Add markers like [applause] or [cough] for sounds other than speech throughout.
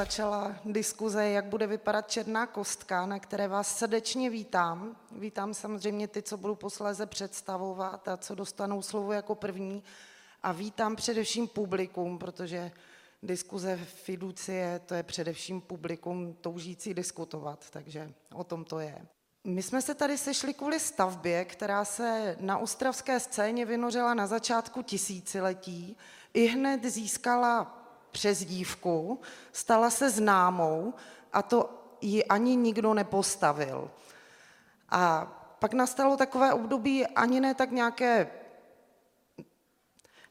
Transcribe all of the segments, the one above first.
začala diskuze, jak bude vypadat černá kostka, na které vás srdečně vítám. Vítám samozřejmě ty, co budu posléze představovat a co dostanou slovo jako první. A vítám především publikum, protože diskuze fiducie, to je především publikum toužící diskutovat, takže o tom to je. My jsme se tady sešli kvůli stavbě, která se na ostravské scéně vynořila na začátku tisíciletí. I hned získala přezdívku, stala se známou a to ji ani nikdo nepostavil. A pak nastalo takové období ani ne tak nějaké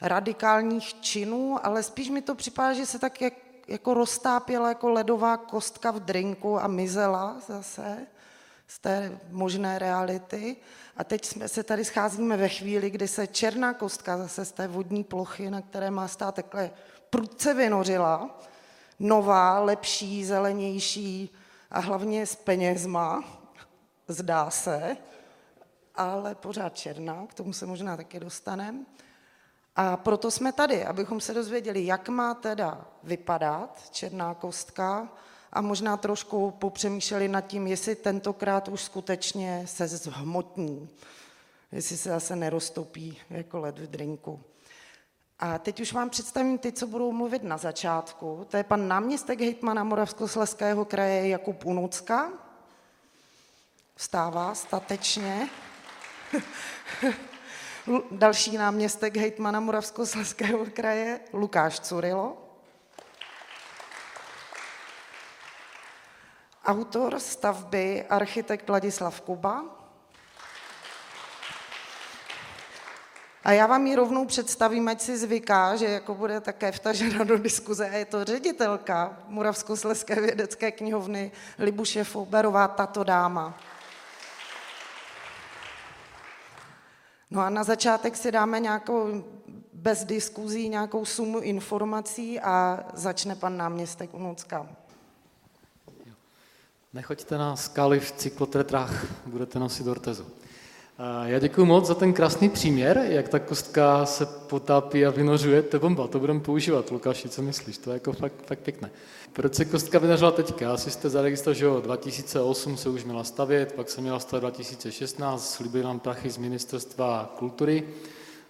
radikálních činů, ale spíš mi to připadá, že se tak jak, jako roztápěla jako ledová kostka v drinku a mizela zase z té možné reality. A teď jsme se tady scházíme ve chvíli, kdy se černá kostka zase z té vodní plochy, na které má stát takhle prudce vynořila, nová, lepší, zelenější a hlavně s penězma, zdá se, ale pořád černá, k tomu se možná taky dostaneme. A proto jsme tady, abychom se dozvěděli, jak má teda vypadat černá kostka a možná trošku popřemýšleli nad tím, jestli tentokrát už skutečně se zhmotní, jestli se zase neroztopí jako led v drinku. A teď už vám představím ty, co budou mluvit na začátku. To je pan náměstek hejtmana Moravskoslezského kraje Jakub Unucka. Vstává statečně. [laughs] Další náměstek hejtmana Moravskoslezského kraje Lukáš Curilo. Autor stavby architekt Ladislav Kuba. A já vám ji rovnou představím, ať si zvyká, že jako bude také vtažena do diskuze. A je to ředitelka Moravskoslezské vědecké knihovny Libuše Fouberová, tato dáma. No a na začátek si dáme nějakou, bez diskuzí, nějakou sumu informací a začne pan náměstek Unucka. Nechoďte na skály v cyklotretrách, budete nosit ortezu. Já děkuji moc za ten krásný příměr, jak ta kostka se potápí a vynořuje, to je bomba, to budeme používat. Lukáši, co myslíš? To je jako fakt, fakt pěkné. Proč se kostka vynořila teďka? Asi jste zaregistrovali, že jo, 2008 se už měla stavět, pak se měla stavět 2016, slibili nám prachy z ministerstva kultury,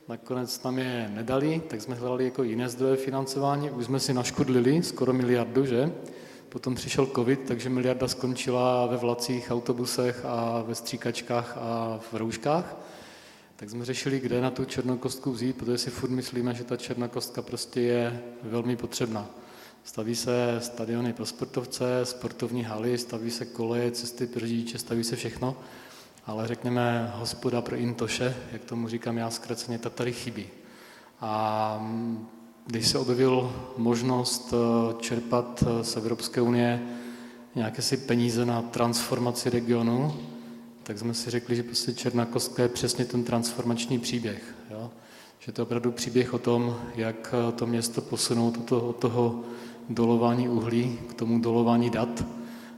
nakonec nám je nedali, tak jsme hledali jako jiné zdroje financování, už jsme si naškudlili skoro miliardu, že? Potom přišel covid, takže miliarda skončila ve vlacích, autobusech a ve stříkačkách a v rouškách. Tak jsme řešili, kde na tu černokostku vzít, protože si furt myslíme, že ta černokostka prostě je velmi potřebná. Staví se stadiony pro sportovce, sportovní haly, staví se koleje, cesty pro řidiče, staví se všechno, ale řekněme hospoda pro intoše, jak tomu říkám já zkráceně, ta tady chybí. A když se objevil možnost eh, čerpat eh, z Evropské unie nějaké si peníze na transformaci regionu, tak jsme si řekli, že prostě Černá kostka je přesně ten transformační příběh. Jo? Že to je opravdu příběh o tom, jak eh, to město posunout od toho, od toho dolování uhlí k tomu dolování dat,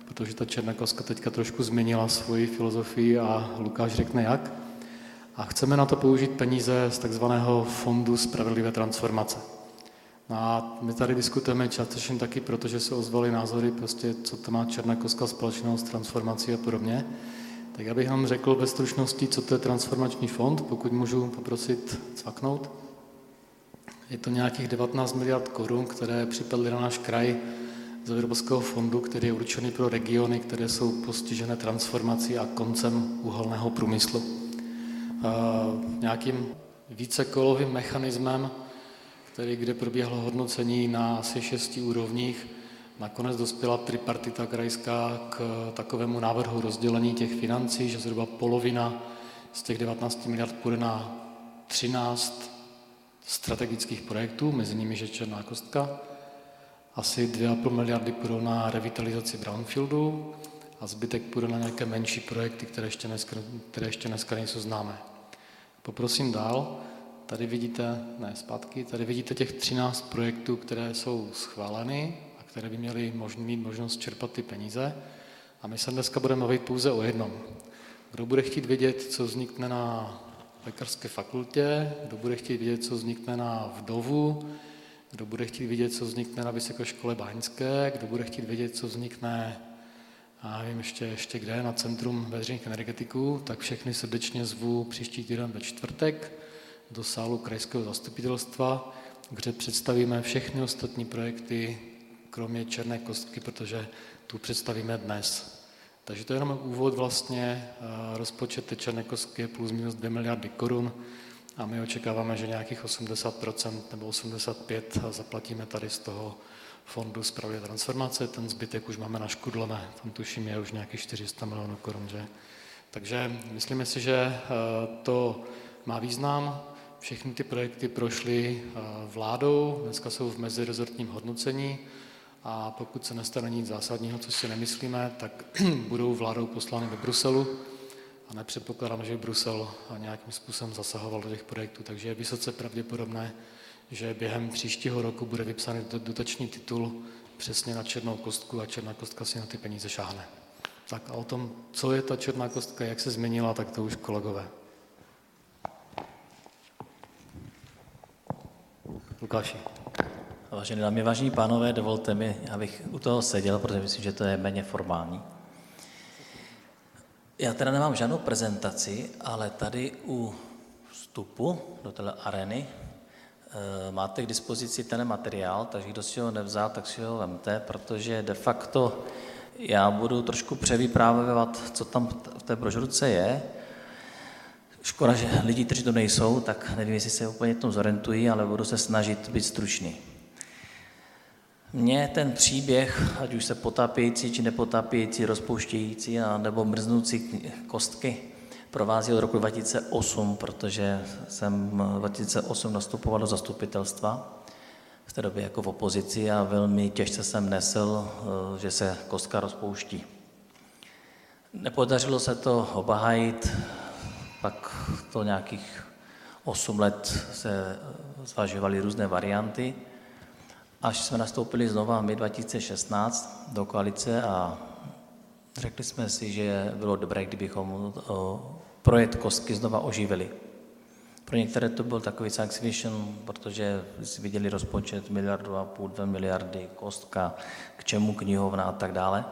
protože ta Černá kostka teďka trošku změnila svoji filozofii a Lukáš řekne jak. A chceme na to použít peníze z takzvaného Fondu spravedlivé transformace. No a my tady diskutujeme částečně taky, protože se ozvaly názory, prostě, co to má Černá koska společného s transformací a podobně. Tak já bych vám řekl ve stručnosti, co to je transformační fond, pokud můžu poprosit cvaknout. Je to nějakých 19 miliard korun, které připadly na náš kraj z Evropského fondu, který je určený pro regiony, které jsou postižené transformací a koncem uhelného průmyslu. Nějakým vícekolovým mechanismem který, kde proběhlo hodnocení na asi šesti úrovních. Nakonec dospěla tripartita krajská k takovému návrhu rozdělení těch financí, že zhruba polovina z těch 19 miliard půjde na 13 strategických projektů, mezi nimi je Černá kostka. Asi 2,5 miliardy půjdou na revitalizaci brownfieldu a zbytek půjde na nějaké menší projekty, které ještě dneska, které ještě dneska nejsou známé. Poprosím dál. Tady vidíte, ne zpátky, tady vidíte těch 13 projektů, které jsou schváleny a které by měly možný, mít možnost čerpat ty peníze. A my se dneska budeme mluvit pouze o jednom. Kdo bude chtít vědět, co vznikne na lékařské fakultě, kdo bude chtít vědět, co vznikne na vdovu, kdo bude chtít vidět, co vznikne na Vysokoškole Báňské, kdo bude chtít vidět, co vznikne a nevím ještě, ještě kde, na Centrum veřejných energetiků, tak všechny srdečně zvu příští týden ve čtvrtek do sálu krajského zastupitelstva, kde představíme všechny ostatní projekty, kromě Černé kostky, protože tu představíme dnes. Takže to je jenom úvod vlastně, rozpočet té Černé kostky je plus minus 2 miliardy korun a my očekáváme, že nějakých 80% nebo 85% zaplatíme tady z toho fondu zpravy transformace, ten zbytek už máme na Škudlové, tam tuším je už nějakých 400 milionů korun, že? Takže myslíme si, že eh, to má význam. Všechny ty projekty prošly eh, vládou, dneska jsou v mezirezortním hodnocení a pokud se nestane nic zásadního, co si nemyslíme, tak [clears throat] budou vládou poslány do Bruselu a nepředpokládám, že Brusel nějakým způsobem zasahoval do těch projektů, takže je vysoce pravděpodobné, že během příštího roku bude vypsaný dotační titul přesně na černou kostku a černá kostka si na ty peníze šáhne. Tak a o tom, co je ta černá kostka, jak se změnila, tak to už kolegové. Lukáši. Vážené dámy, vážení pánové, dovolte mi, abych u toho seděl, protože myslím, že to je méně formální. Já teda nemám žádnou prezentaci, ale tady u vstupu do té areny Eh, máte k dispozici ten materiál, takže kdo si ho nevzal, tak si ho vemte, protože de facto já budu trošku převyprávěvat, co tam v té brožurce je. Škoda, že lidi, kteří to nejsou, tak nevím, jestli se úplně tom zorientují, ale budu se snažit být stručný. Mně ten příběh, ať už se potápějící či nepotápějící, rozpouštějící a nebo mrznoucí kostky, provází od roku 2008, protože jsem 2008 nastupoval do zastupitelstva, v té době jako v opozici a velmi těžce jsem nesl, eh, že se kostka rozpouští. Nepodařilo se to obahajit, pak to nějakých 8 let se zvažovaly různé varianty, až jsme nastoupili znova my 2016 do koalice a řekli jsme si, že bylo dobré, kdybychom projekt kostky znova oživili. Pro některé to byl takový science fiction, protože si viděli rozpočet miliardu a půl, dvě miliardy, kostka, k čemu knihovna a tak dále.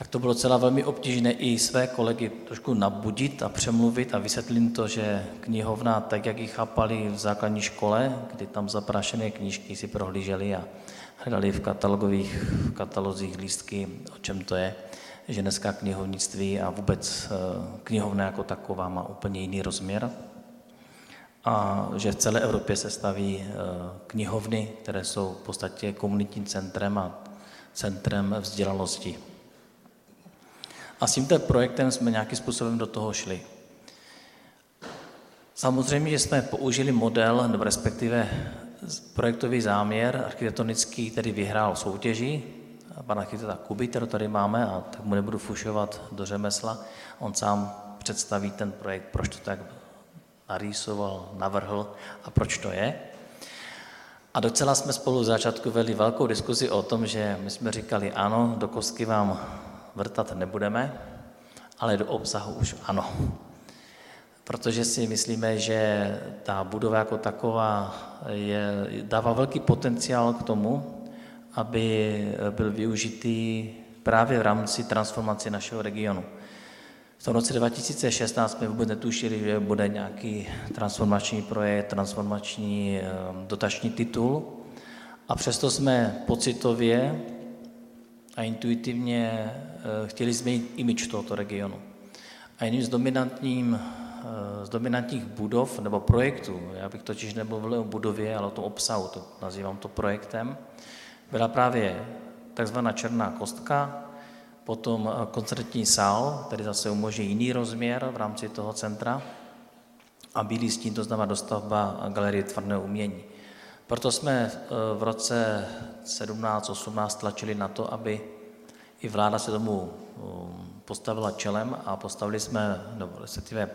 Tak to bylo celá velmi obtížné i své kolegy trošku nabudit a přemluvit a vysvětlit to, že knihovna, tak jak ji chápali v základní škole, kdy tam zaprášené knížky si prohlíželi a hledali v katalogových v katalozích lístky, o čem to je, že dneska knihovnictví a vůbec eh, knihovna jako taková má úplně jiný rozměr a že v celé Evropě se staví eh, knihovny, které jsou v podstatě komunitním centrem a centrem vzdělanosti. A s tímto projektem jsme nějakým způsobem do toho šli. Samozřejmě, že jsme použili model, nebo respektive projektový záměr architektonický, který vyhrál soutěži, pana architekta Kuby, kterou tady máme, a tak mu nebudu fušovat do řemesla. On sám představí ten projekt, proč to tak narýsoval, navrhl a proč to je. A docela jsme spolu v začátku vedli velkou diskuzi o tom, že my jsme říkali, ano, do kostky vám vrtat nebudeme, ale do obsahu už ano. Protože si myslíme, že ta budova jako taková je, dává velký potenciál k tomu, aby byl využitý právě v rámci transformace našeho regionu. V tom roce 2016 jsme vůbec netušili, že bude nějaký transformační projekt, transformační eh, dotační titul a přesto jsme pocitově a intuitivně chtěli změnit imič tohoto regionu. A jedním z, dominantním, eh, z dominantních budov nebo projektů, já bych totiž nemluvil o budově, ale o tom obsahu, to nazývám to projektem, byla právě takzvaná černá kostka, potom eh, koncertní sál, který zase umožní jiný rozměr v rámci toho centra a bílý stín, to znamená dostavba galerie tvrdého umění. Proto jsme eh, v roce 17-18 tlačili na to, aby i vláda se tomu eh, postavila čelem a postavili jsme, nebo respektive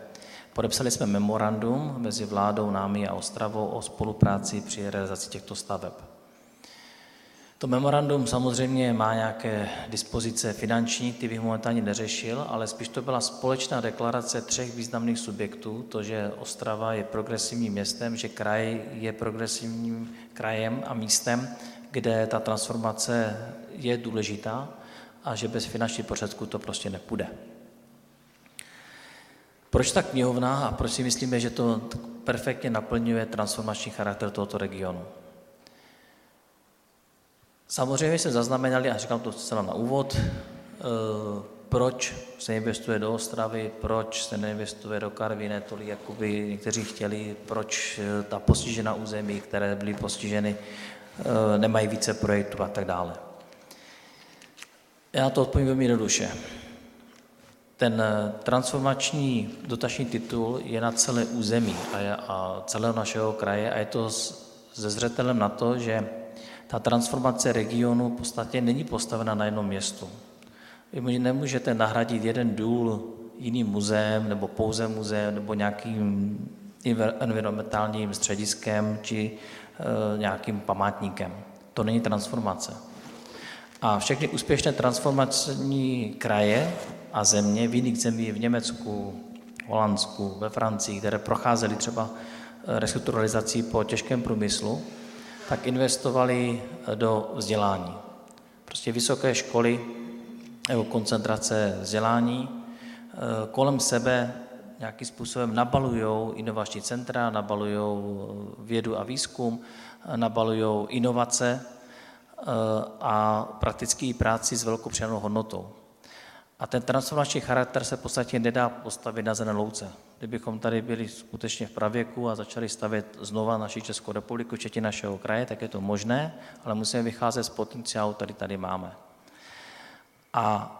podepsali jsme memorandum mezi vládou, námi a Ostravou o spolupráci při realizaci těchto staveb. To memorandum samozřejmě má nějaké dispozice finanční, ty bych momentálně neřešil, ale spíš to byla společná deklarace třech významných subjektů, to, že Ostrava je progresivním městem, že kraj je progresivním krajem a místem, kde ta transformace je důležitá a že bez finančních prostředků to prostě nepůjde. Proč ta knihovna a proč si myslíme, že to perfektně naplňuje transformační charakter tohoto regionu? Samozřejmě se zaznamenali, a říkám to zcela na úvod, eh, proč se investuje do Ostravy, proč se neinvestuje do Karviné, tolik, jako by někteří chtěli, proč eh, ta postižená území, které byly postiženy, eh, nemají více projektů a tak dále. Já to odpovím velmi jednoduše. Ten transformační dotační titul je na celé území a, je, a celého našeho kraje a je to se zřetelem na to, že ta transformace regionu v podstatě není postavena na jednom městu. Vy nemůžete nahradit jeden důl jiným muzeem nebo pouze muzeem nebo nějakým environmentálním střediskem či e, nějakým památníkem. To není transformace. A všechny úspěšné transformační kraje a země v jiných zemích, v Německu, Holandsku, ve Francii, které procházely třeba e, restrukturalizací po těžkém průmyslu, tak investovali eh, do vzdělání. Prostě vysoké školy nebo koncentrace vzdělání eh, kolem sebe nějakým způsobem nabalují inovační centra, nabalují eh, vědu a výzkum, nabalují inovace a praktický práci s velkou přidanou hodnotou. A ten transformační charakter se v podstatě nedá postavit na zelené louce. Kdybychom tady byli skutečně v pravěku a začali stavět znova naši Českou republiku, včetně našeho kraje, tak je to možné, ale musíme vycházet z potenciálu, který tady máme. A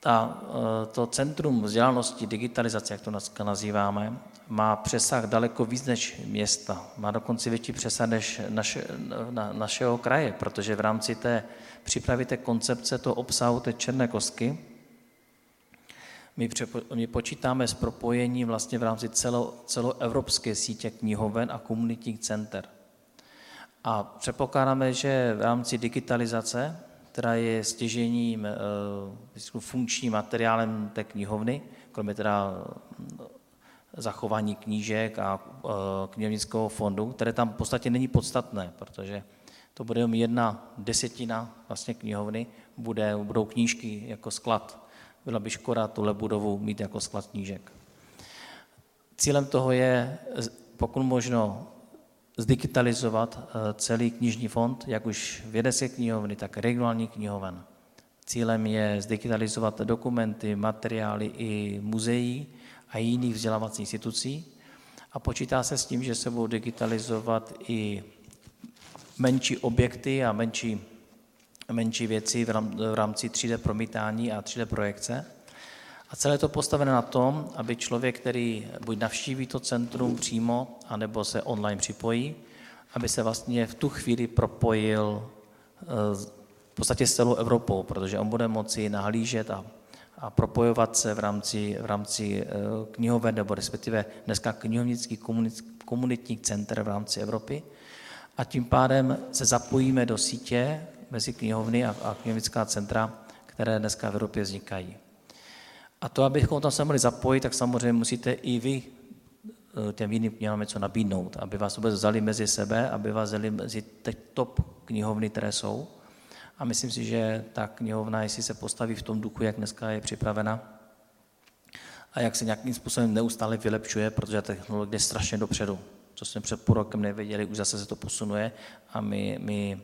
ta, eh, to centrum vzdělanosti, digitalizace, jak to dneska nazýváme, má přesah daleko víc než města. Má dokonce větší přesah než naše, na, našeho kraje, protože v rámci té přípravy té koncepce, toho obsahu té černé kostky, my, přepo, my počítáme s propojením vlastně v rámci celo, celoevropské sítě knihoven a komunitních center. A předpokládáme, že v rámci digitalizace, která je stěžením, e, funkčním materiálem té knihovny, kromě teda zachování knížek a e, knihovnického fondu, které tam v podstatě není podstatné, protože to bude jenom jedna desetina vlastně knihovny, bude, budou knížky jako sklad byla by škoda tuhle budovu mít jako sklad knížek. Cílem toho je, pokud možno, zdigitalizovat eh, celý knižní fond, jak už vědecké knihovny, tak regionální knihoven. Cílem je zdigitalizovat dokumenty, materiály i muzeí a jiných vzdělávacích institucí a počítá se s tím, že se budou digitalizovat i menší objekty a menší menší věci v rámci 3D promítání a 3D projekce. A celé to postavené na tom, aby člověk, který buď navštíví to centrum přímo, anebo se online připojí, aby se vlastně v tu chvíli propojil eh, v podstatě s celou Evropou, protože on bude moci nahlížet a, a propojovat se v rámci, v rámci eh, knihoven, nebo respektive dneska knihovnický komunitní center v rámci Evropy. A tím pádem se zapojíme do sítě mezi knihovny a, a knihovnická centra, které dneska v Evropě vznikají. A to, abychom tam se mohli zapojit, tak samozřejmě musíte i vy eh, těm jiným knihovnám něco nabídnout, aby vás vůbec vzali mezi sebe, aby vás vzali mezi top knihovny, které jsou. A myslím si, že ta knihovna, jestli se postaví v tom duchu, jak dneska je připravena, a jak se nějakým způsobem neustále vylepšuje, protože technologie je strašně dopředu. Co jsme před půl rokem nevěděli, už zase se to posunuje a my, my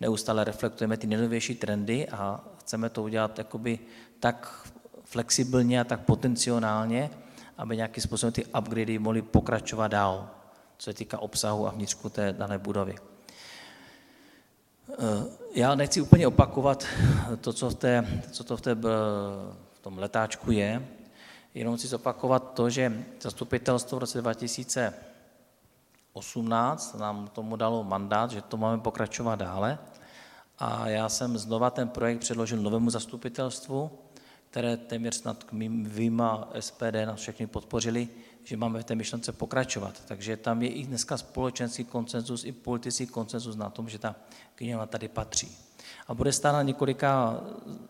neustále reflektujeme ty nejnovější trendy a chceme to udělat jakoby tak flexibilně a tak potenciálně, aby nějakým způsobem ty upgrady mohly pokračovat dál, co se týká obsahu a vnitřku té dané budovy. Eh, já nechci úplně opakovat to, co, v, té, co to v, té, v tom letáčku je, jenom chci zopakovat to, že zastupitelstvo v roce 2000 18 nám tomu dalo mandát, že to máme pokračovat dále. A já jsem znova ten projekt předložil novému zastupitelstvu, které téměř snad k mým výjima SPD nás všechny podpořili, že máme v té myšlence pokračovat. Takže tam je i dneska společenský koncenzus, i politický koncenzus na tom, že ta knihovna tady patří. A bude stát na několika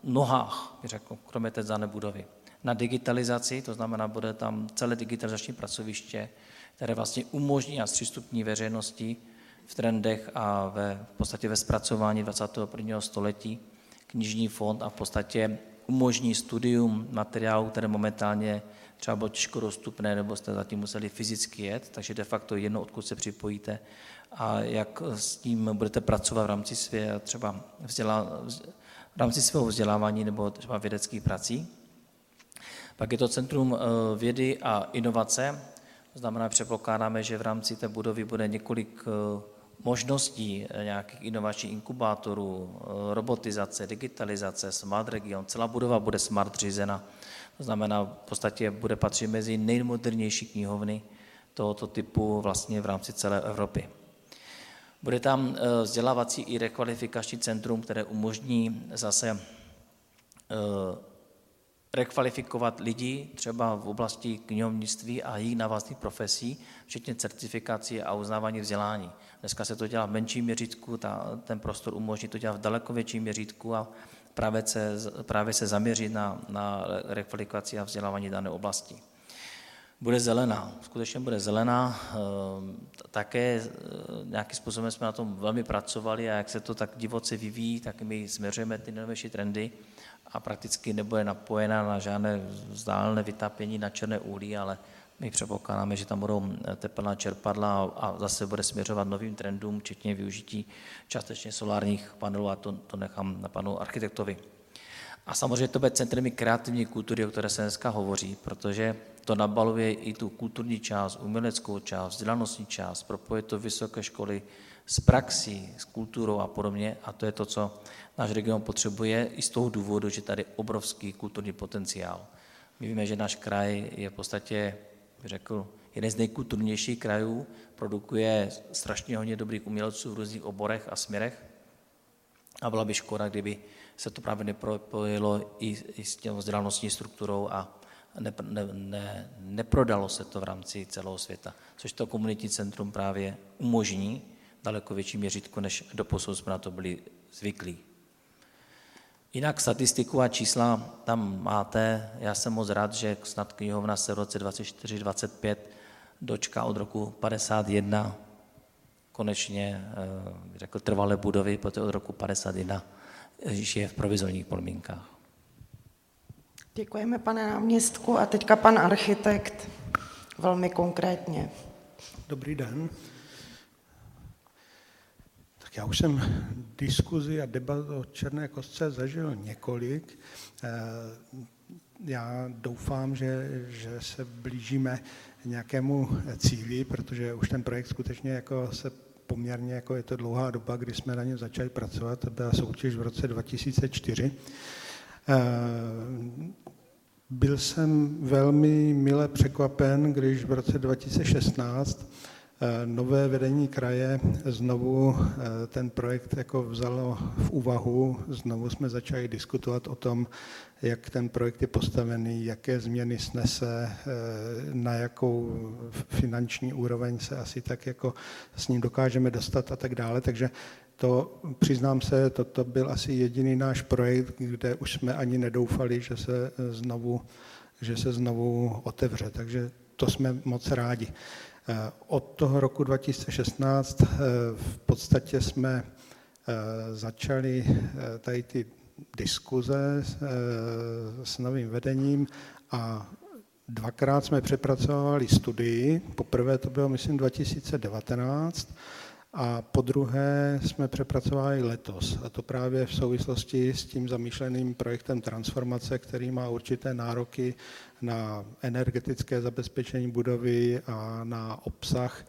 nohách, řekl, kromě té dané budovy. Na digitalizaci, to znamená, bude tam celé digitalizační pracoviště, které vlastně umožní a zpřístupní veřejnosti v trendech a ve, v podstatě ve zpracování 21. století knižní fond a v podstatě umožní studium materiálů, které momentálně třeba bylo těžko dostupné, nebo jste zatím museli fyzicky jet, takže de facto jedno, odkud se připojíte a jak s tím budete pracovat v rámci své třeba vzdělá, v rámci svého vzdělávání nebo třeba vědeckých prací. Pak je to Centrum eh, vědy a inovace, to znamená, předpokládáme, že v rámci té budovy bude několik eh, možností eh, nějakých inovačních inkubátorů, robotizace, digitalizace, smart region. Celá budova bude smart řízena. To znamená, v podstatě bude patřit mezi nejmodernější knihovny tohoto typu vlastně v rámci celé Evropy. Bude tam eh, vzdělávací i rekvalifikační centrum, které umožní zase eh, rekvalifikovat lidi třeba v oblasti knihovnictví a jejich návazných profesí, včetně certifikací a uznávání vzdělání. Dneska se to dělá v menším měřítku, ta, ten prostor umožní to dělat v daleko větším měřítku a právě se, právě se zaměřit na, na rekvalifikaci a vzdělávání dané oblasti bude zelená. Skutečně bude zelená. Ehm, také eh, nějakým způsobem jsme na tom velmi pracovali a jak se to tak divoce vyvíjí, tak my směřujeme ty nejnovější trendy a prakticky nebude napojena na žádné vzdálené vytápění na černé uhlí, ale my předpokládáme, že tam budou eh, teplná čerpadla a zase bude směřovat novým trendům, včetně využití částečně solárních panelů a to, to nechám na panu architektovi. A samozřejmě to bude centrum kreativní kultury, o které se dneska hovoří, protože to nabaluje i tu kulturní část, uměleckou část, vzdělanostní část, propoje to vysoké školy s praxí, s kulturou a podobně. A to je to, co náš region potřebuje i z toho důvodu, že tady je obrovský kulturní potenciál. My víme, že náš kraj je v podstatě, řekl, jeden z nejkulturnějších krajů, produkuje strašně hodně dobrých umělců v různých oborech a směrech. A byla by škoda, kdyby se to právě nepropojilo i, i s těm vzdělanostní strukturou a ne, ne, ne, neprodalo se to v rámci celého světa, což to komunitní centrum právě umožní daleko větší měřítku, než doposud jsme na to byli zvyklí. Jinak statistiku a čísla tam máte. Já jsem moc rád, že snad knihovna se v roce 24-25 dočká od roku 51 konečně, eh, řekl, trvalé budovy, protože od roku 51 žije v provizorních podmínkách. Děkujeme, pane náměstku. A teďka pan architekt, velmi konkrétně. Dobrý den. Tak já už jsem diskuzi a debat o Černé kostce zažil několik. Eh, já doufám, že, že se blížíme nějakému cíli, protože už ten projekt skutečně jako se poměrně, jako je to dlouhá doba, kdy jsme na něm začali pracovat, to byla soutěž v roce 2004. Eh, byl jsem velmi mile překvapen, když v roce 2016 eh, nové vedení kraje znovu eh, ten projekt jako vzalo v úvahu, znovu jsme začali diskutovat o tom, jak ten projekt je postavený, jaké změny snese, na jakou finanční úroveň se asi tak jako s ním dokážeme dostat a tak dále. Takže to, přiznám se, toto byl asi jediný náš projekt, kde už jsme ani nedoufali, že se znovu, že se znovu otevře. Takže to jsme moc rádi. Eh, od toho roku 2016 eh, v podstatě jsme eh, začali tady ty diskuze s novým vedením a dvakrát jsme přepracovali studii. Poprvé to bylo, myslím, 2019 a po druhé jsme přepracovali letos, a to právě v souvislosti s tím zamýšleným projektem transformace, který má určité nároky na energetické zabezpečení budovy a na obsah,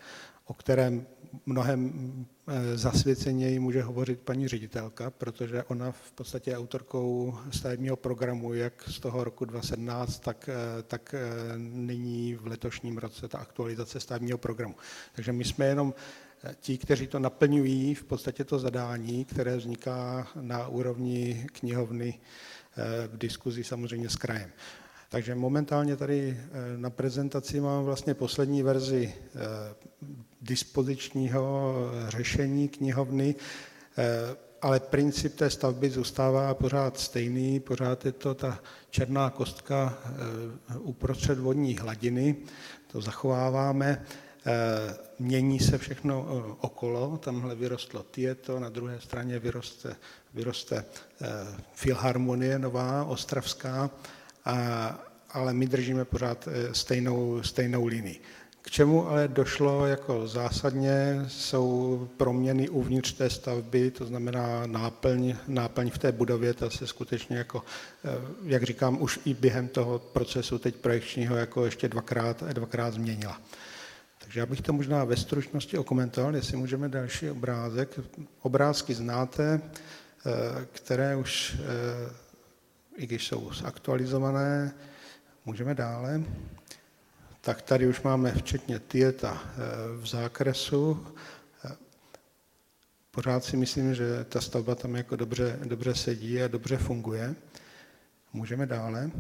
o kterém mnohem eh, zasvěceněji může hovořit paní ředitelka, protože ona v podstatě je autorkou stavebního programu, jak z toho roku 2017, tak, eh, tak eh, nyní v letošním roce ta aktualizace stavebního programu. Takže my jsme jenom ti, kteří to naplňují, v podstatě to zadání, které vzniká na úrovni knihovny eh, v diskuzi samozřejmě s krajem. Takže momentálně tady eh, na prezentaci mám vlastně poslední verzi eh, dispozičního řešení knihovny. ale princip té stavby zůstává pořád stejný, pořád je to ta černá kostka uprostřed vodní hladiny, to zachováváme. Mění se všechno okolo, tamhle vyrostlo Tieto, na druhé straně vyroste, vyroste Filharmonie nová, ostravská, a, ale my držíme pořád stejnou, stejnou linii. K čemu ale došlo jako zásadně, jsou proměny uvnitř té stavby, to znamená náplň, náplň v té budově, ta se skutečně jako, eh, jak říkám, už i během toho procesu teď projekčního jako ještě dvakrát, dvakrát změnila. Takže já bych to možná ve stručnosti okomentoval, jestli můžeme další obrázek. Obrázky znáte, eh, které už, eh, i když jsou zaktualizované, můžeme dále tak tady už máme včetně Tieta eh, v zákresu. Eh, pořád si myslím, že ta stavba tam jako dobře, dobře sedí a dobře funguje. Můžeme dále.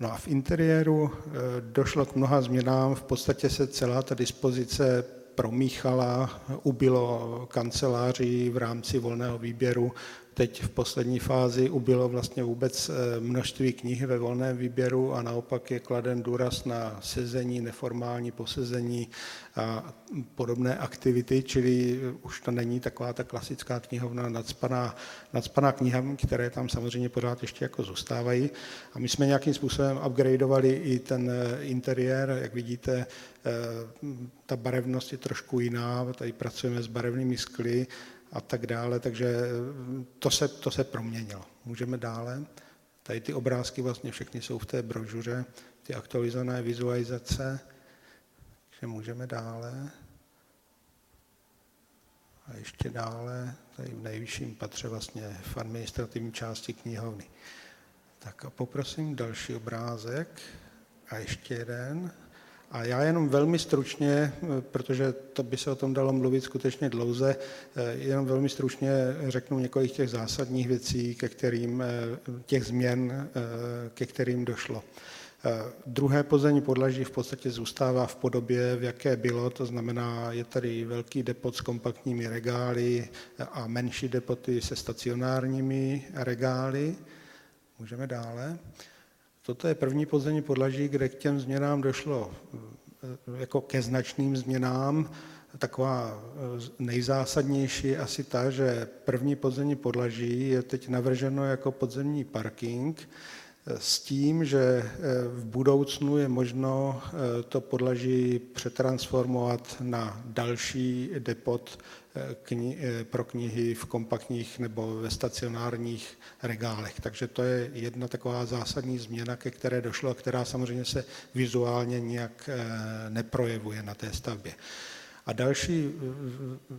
No a v interiéru eh, došlo k mnoha změnám, v podstatě se celá ta dispozice promíchala, ubylo kanceláří v rámci volného výběru, Teď v poslední fázi ubylo vlastně vůbec eh, množství knih ve volném výběru a naopak je kladen důraz na sezení, neformální posezení a podobné aktivity, čili už to není taková ta klasická knihovna nadspaná, nadspaná kniha, které tam samozřejmě pořád ještě jako zůstávají. A my jsme nějakým způsobem upgradeovali i ten eh, interiér, jak vidíte, eh, ta barevnost je trošku jiná, tady pracujeme s barevnými skly, a tak dále, takže eh, to se, to se proměnilo. Můžeme dále. Tady ty obrázky vlastně všechny jsou v té brožuře, ty aktualizované vizualizace, takže můžeme dále. A ještě dále, tady v nejvyšším patře vlastně v administrativní části knihovny. Tak a poprosím další obrázek a ještě jeden. A já jenom velmi stručně, protože to by se o tom dalo mluvit skutečně dlouze, eh, jenom velmi stručně řeknu několik těch zásadních věcí, ke kterým, eh, těch změn, eh, ke kterým došlo. Druhé pozemní podlaží v podstatě zůstává v podobě, v jaké bylo, to znamená, je tady velký depot s kompaktními regály a menší depoty se stacionárními regály. Můžeme dále. Toto je první podzemní podlaží, kde k těm změnám došlo eh, jako ke značným změnám. Taková eh, nejzásadnější asi ta, že první podzemní podlaží je teď navrženo jako podzemní parking eh, s tím, že v budoucnu je možno to podlaží přetransformovat na další depot kni- eh, pro knihy v kompaktních nebo ve stacionárních regálech. Takže to je jedna taková zásadní změna, ke které došlo a která samozřejmě se vizuálně nijak eh, neprojevuje na té stavbě. A další,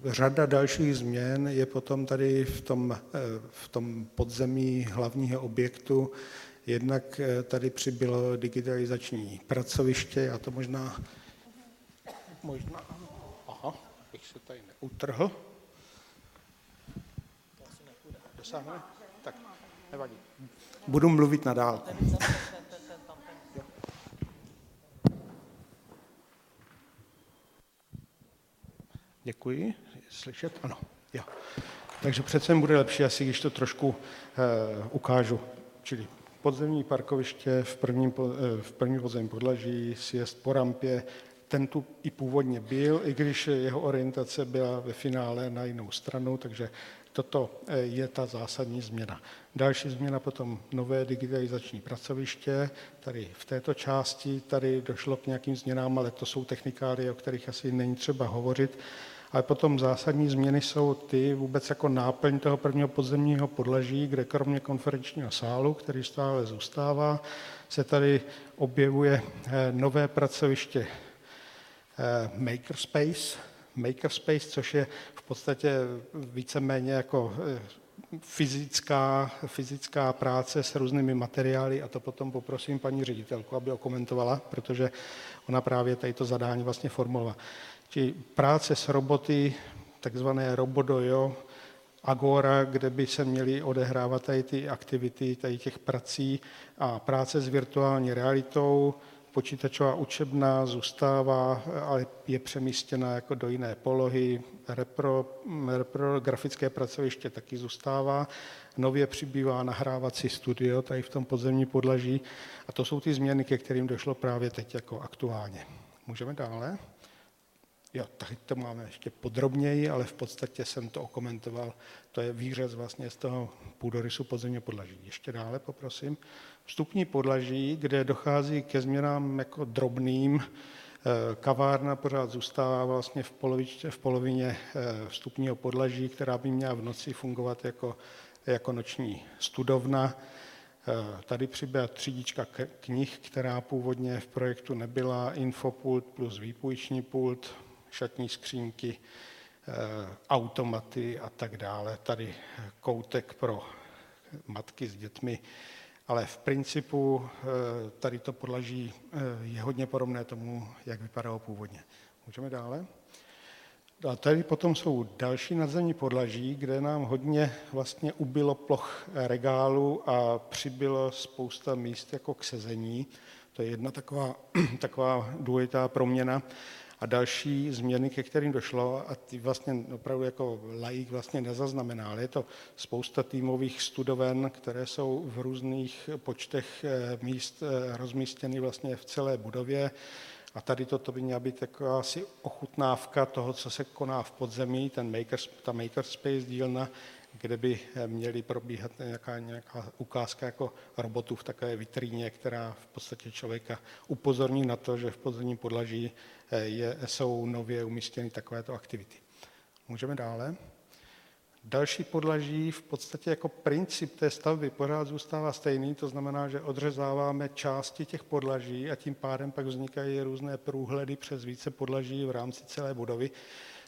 řada dalších změn je potom tady v tom, eh, v tom podzemí hlavního objektu. Jednak tady přibylo digitalizační pracoviště, já to možná, možná, aha, bych se tady utrhl. Tak, nevadí. Budu mluvit na dálku. Děkuji. Slyšet? Ano. Jo. Takže přece bude lepší asi, když to trošku eh, ukážu. Čili podzemní parkoviště v prvním, eh, v prvním podzemním podlaží, sjezd po rampě, ten tu i původně byl, i když jeho orientace byla ve finále na jinou stranu, takže toto eh, je ta zásadní změna. Další změna potom nové digitalizační pracoviště. Tady v této části tady došlo k nějakým změnám, ale to jsou technikály, o kterých asi není třeba hovořit. Ale potom zásadní změny jsou ty vůbec jako náplň toho prvního podzemního podlaží, kde kromě konferenčního sálu, který stále zůstává, se tady objevuje eh, nové pracoviště makerspace, makerspace, což je v podstatě víceméně jako eh, fyzická, fyzická práce s různými materiály a to potom poprosím paní ředitelku, aby komentovala, protože ona právě tady to zadání vlastně formulovala. Či práce s roboty, takzvané robodojo, agora, kde by se měly odehrávat tady ty aktivity, tady těch prací a práce s virtuální realitou, počítačová učebna zůstává, ale je přemístěna jako do jiné polohy. Repro, repro grafické pracoviště taky zůstává. Nově přibývá nahrávací studio tady v tom podzemní podlaží. A to jsou ty změny, ke kterým došlo právě teď jako aktuálně. Můžeme dále? Jo, tady to máme ještě podrobněji, ale v podstatě jsem to okomentoval. To je výřez vlastně z toho půdorysu podzemního podlaží. Ještě dále, poprosím. Vstupní podlaží, kde dochází ke změnám jako drobným. Eh, kavárna pořád zůstává vlastně v, polovičce, v polovině eh, vstupního podlaží, která by měla v noci fungovat jako, jako noční studovna. Eh, tady přibyla třídička knih, která původně v projektu nebyla, infopult plus výpůjční pult, šatní skřínky, eh, automaty a tak dále. Tady koutek pro matky s dětmi, ale v principu eh, tady to podlaží eh, je hodně podobné tomu, jak vypadalo původně. Můžeme dále? A tady potom jsou další nadzemní podlaží, kde nám hodně vlastně ubylo ploch regálu a přibylo spousta míst jako k sezení. To je jedna taková, [clears throat] taková důležitá proměna. A další změny, ke kterým došlo, a ty vlastně opravdu jako laik vlastně nezaznamenal, je to spousta týmových studoven, které jsou v různých počtech eh, míst eh, rozmístěny vlastně v celé budově. A tady toto by měla být jako asi ochutnávka toho, co se koná v podzemí, ten maker, ta makerspace dílna, kde by měly probíhat nějaká, nějaká ukázka jako robotů v takové vitríně, která v podstatě člověka upozorní na to, že v podzemním podlaží eh, je, jsou nově umístěny takovéto aktivity. Můžeme dále. Další podlaží v podstatě jako princip té stavby pořád zůstává stejný, to znamená, že odřezáváme části těch podlaží a tím pádem pak vznikají různé průhledy přes více podlaží v rámci celé budovy.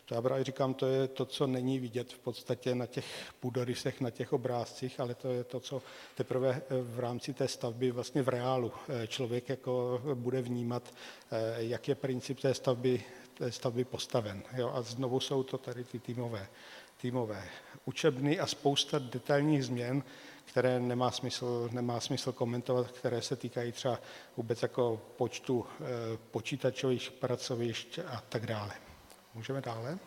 To já právě říkám, to je to, co není vidět v podstatě na těch půdorysech, na těch obrázcích, ale to je to, co teprve eh, v rámci té stavby vlastně v reálu eh, člověk jako bude vnímat, eh, jak je princip té stavby, té stavby postaven. Jo? A znovu jsou to tady ty týmové, týmové učebny a spousta detailních změn, které nemá smysl, nemá smysl komentovat, které se týkají třeba vůbec jako počtu počítačových pracovišť a tak dále. Můžeme dále?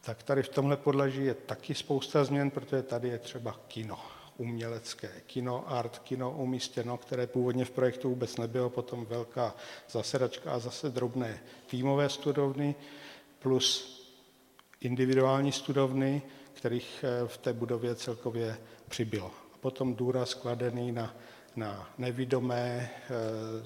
Tak tady v tomhle podlaží je taky spousta změn, protože tady je třeba kino, umělecké kino, art kino umístěno, které původně v projektu vůbec nebylo, potom velká zasedačka a zase drobné týmové studovny plus individuální studovny, kterých eh, v té budově celkově přibylo. A potom důraz kladený na, na nevidomé, eh,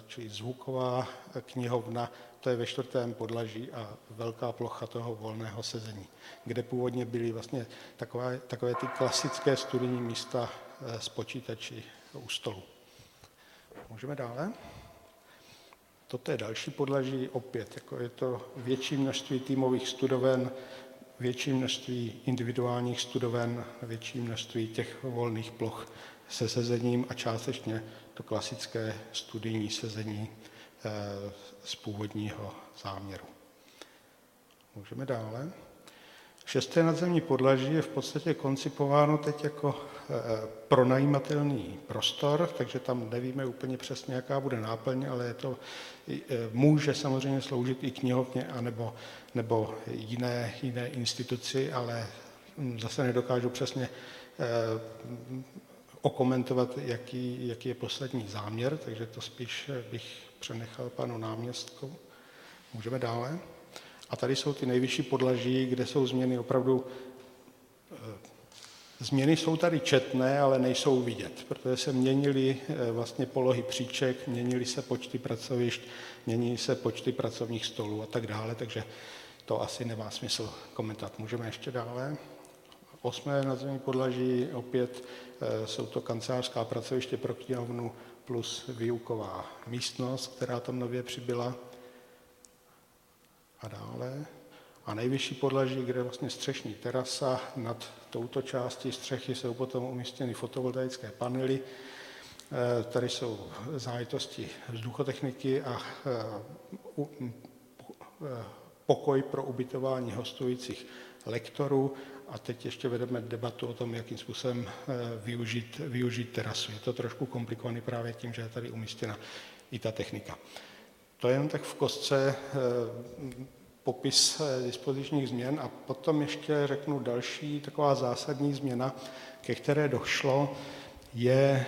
čili zvuková knihovna, to je ve čtvrtém podlaží a velká plocha toho volného sezení, kde původně byly vlastně takové, takové ty klasické studijní místa eh, s počítači u stolu. Můžeme dále? Toto je další podlaží, opět jako je to větší množství týmových studoven, větší množství individuálních studoven, větší množství těch volných ploch se sezením a částečně to klasické studijní sezení z původního záměru. Můžeme dále. Šesté nadzemní podlaží je v podstatě koncipováno teď jako eh, pronajímatelný prostor, takže tam nevíme úplně přesně, jaká bude náplň, ale je to, eh, může samozřejmě sloužit i knihovně anebo, nebo jiné, jiné instituci, ale hm, zase nedokážu přesně okomentovat, jaký, jaký je poslední záměr, takže to spíš bych přenechal panu náměstku. Můžeme dále. A tady jsou ty nejvyšší podlaží, kde jsou změny opravdu... Eh, změny jsou tady četné, ale nejsou vidět, protože se měnily eh, vlastně polohy příček, měnily se počty pracovišť, měnily se počty pracovních stolů a tak dále, takže to asi nemá smysl komentovat. Můžeme ještě dále. Osmé nadzemní podlaží, opět eh, jsou to kancelářská pracoviště pro knihovnu, plus výuková místnost, která tam nově přibyla. A dále. A nejvyšší podlaží, kde je vlastně střešní terasa, nad touto částí střechy jsou potom umístěny fotovoltaické panely. Eh, tady jsou záležitosti vzduchotechniky a eh, eh, pokoj pro ubytování hostujících lektorů a teď ještě vedeme debatu o tom, jakým způsobem eh, využít, využít terasu. Je to trošku komplikovaný právě tím, že je tady umístěna i ta technika. To je jen tak v kostce popis dispozičních změn a potom ještě řeknu další taková zásadní změna, ke které došlo, je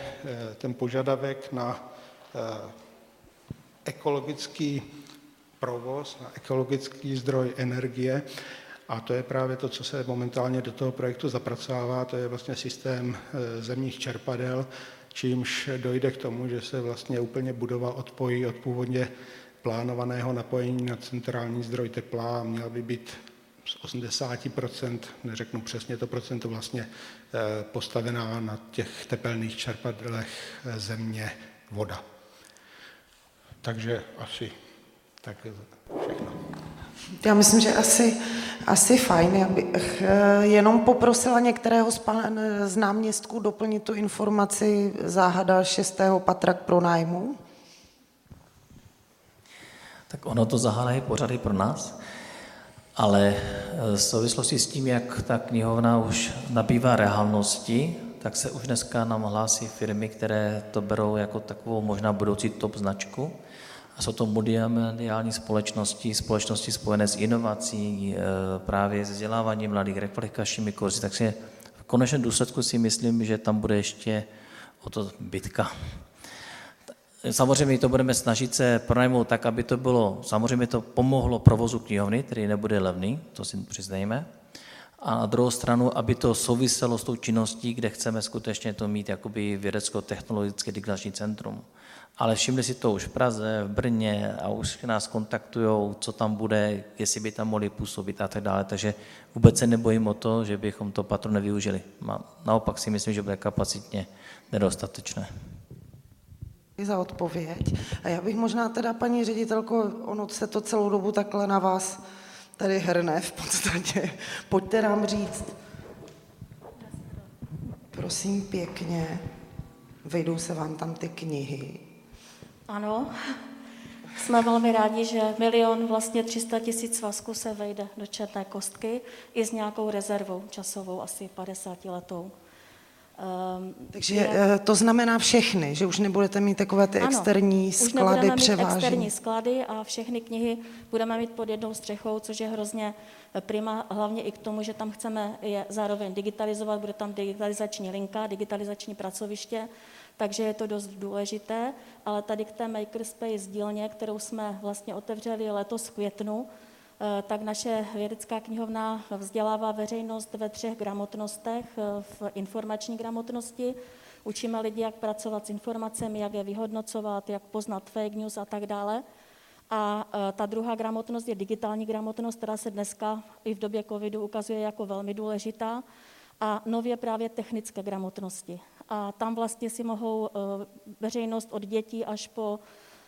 ten požadavek na ekologický provoz, na ekologický zdroj energie. A to je právě to, co se momentálně do toho projektu zapracovává, to je vlastně systém eh, zemních čerpadel, čímž dojde k tomu, že se vlastně úplně budova odpojí od původně plánovaného napojení na centrální zdroj tepla a měla by být z 80%, neřeknu přesně to procento, vlastně eh, postavená na těch tepelných čerpadlech eh, země voda. Takže asi tak. Já myslím, že asi, asi fajn. Já bych eh, jenom poprosila některého z, pan, z náměstků doplnit tu informaci záhada šestého patra k pronájmu. Tak ono to zahádají pořady pro nás, ale eh, v souvislosti s tím, jak ta knihovna už nabývá reálnosti, tak se už dneska nám hlásí firmy, které to berou jako takovou možná budoucí top značku a jsou to multimediální společnosti, společnosti spojené s inovací, e, právě s vzděláváním mladých, rekvalifikačními kurzy. Takže v konečném důsledku si myslím, že tam bude ještě o to bitka. Samozřejmě to budeme snažit se pronajmout tak, aby to bylo, samozřejmě to pomohlo provozu knihovny, který nebude levný, to si přiznejme. A na druhou stranu, aby to souviselo s tou činností, kde chceme skutečně to mít jakoby vědecko-technologické digitální centrum ale všimli si to už v Praze, v Brně a už nás kontaktují, co tam bude, jestli by tam mohli působit a tak dále. Takže vůbec se nebojím o to, že bychom to patro nevyužili. Naopak si myslím, že bude kapacitně nedostatečné. za odpověď. A já bych možná teda, paní ředitelko, ono se to celou dobu takhle na vás tady hrne v podstatě. [laughs] Pojďte nám říct, prosím pěkně, vejdou se vám tam ty knihy, ano, jsme velmi rádi, že milion vlastně 300 tisíc svazků se vejde do černé kostky i s nějakou rezervou časovou, asi 50 letou. Um, Takže je, eh, to znamená všechny, že už nebudete mít takové ty ano, externí sklady mít externí sklady a všechny knihy budeme mít pod jednou střechou, což je hrozně prima, hlavně i k tomu, že tam chceme je zároveň digitalizovat, bude tam digitalizační linka, digitalizační pracoviště, takže je to dost důležité, ale tady k té Makerspace dílně, kterou jsme vlastně otevřeli letos v květnu, eh, tak naše vědecká knihovna vzdělává veřejnost ve třech gramotnostech, eh, v informační gramotnosti, učíme lidi, jak pracovat s informacemi, jak je vyhodnocovat, jak poznat fake news a tak dále. A eh, ta druhá gramotnost je digitální gramotnost, která se dneska i v době covidu ukazuje jako velmi důležitá. A nově právě technické gramotnosti a tam vlastně si mohou eh, veřejnost od dětí až po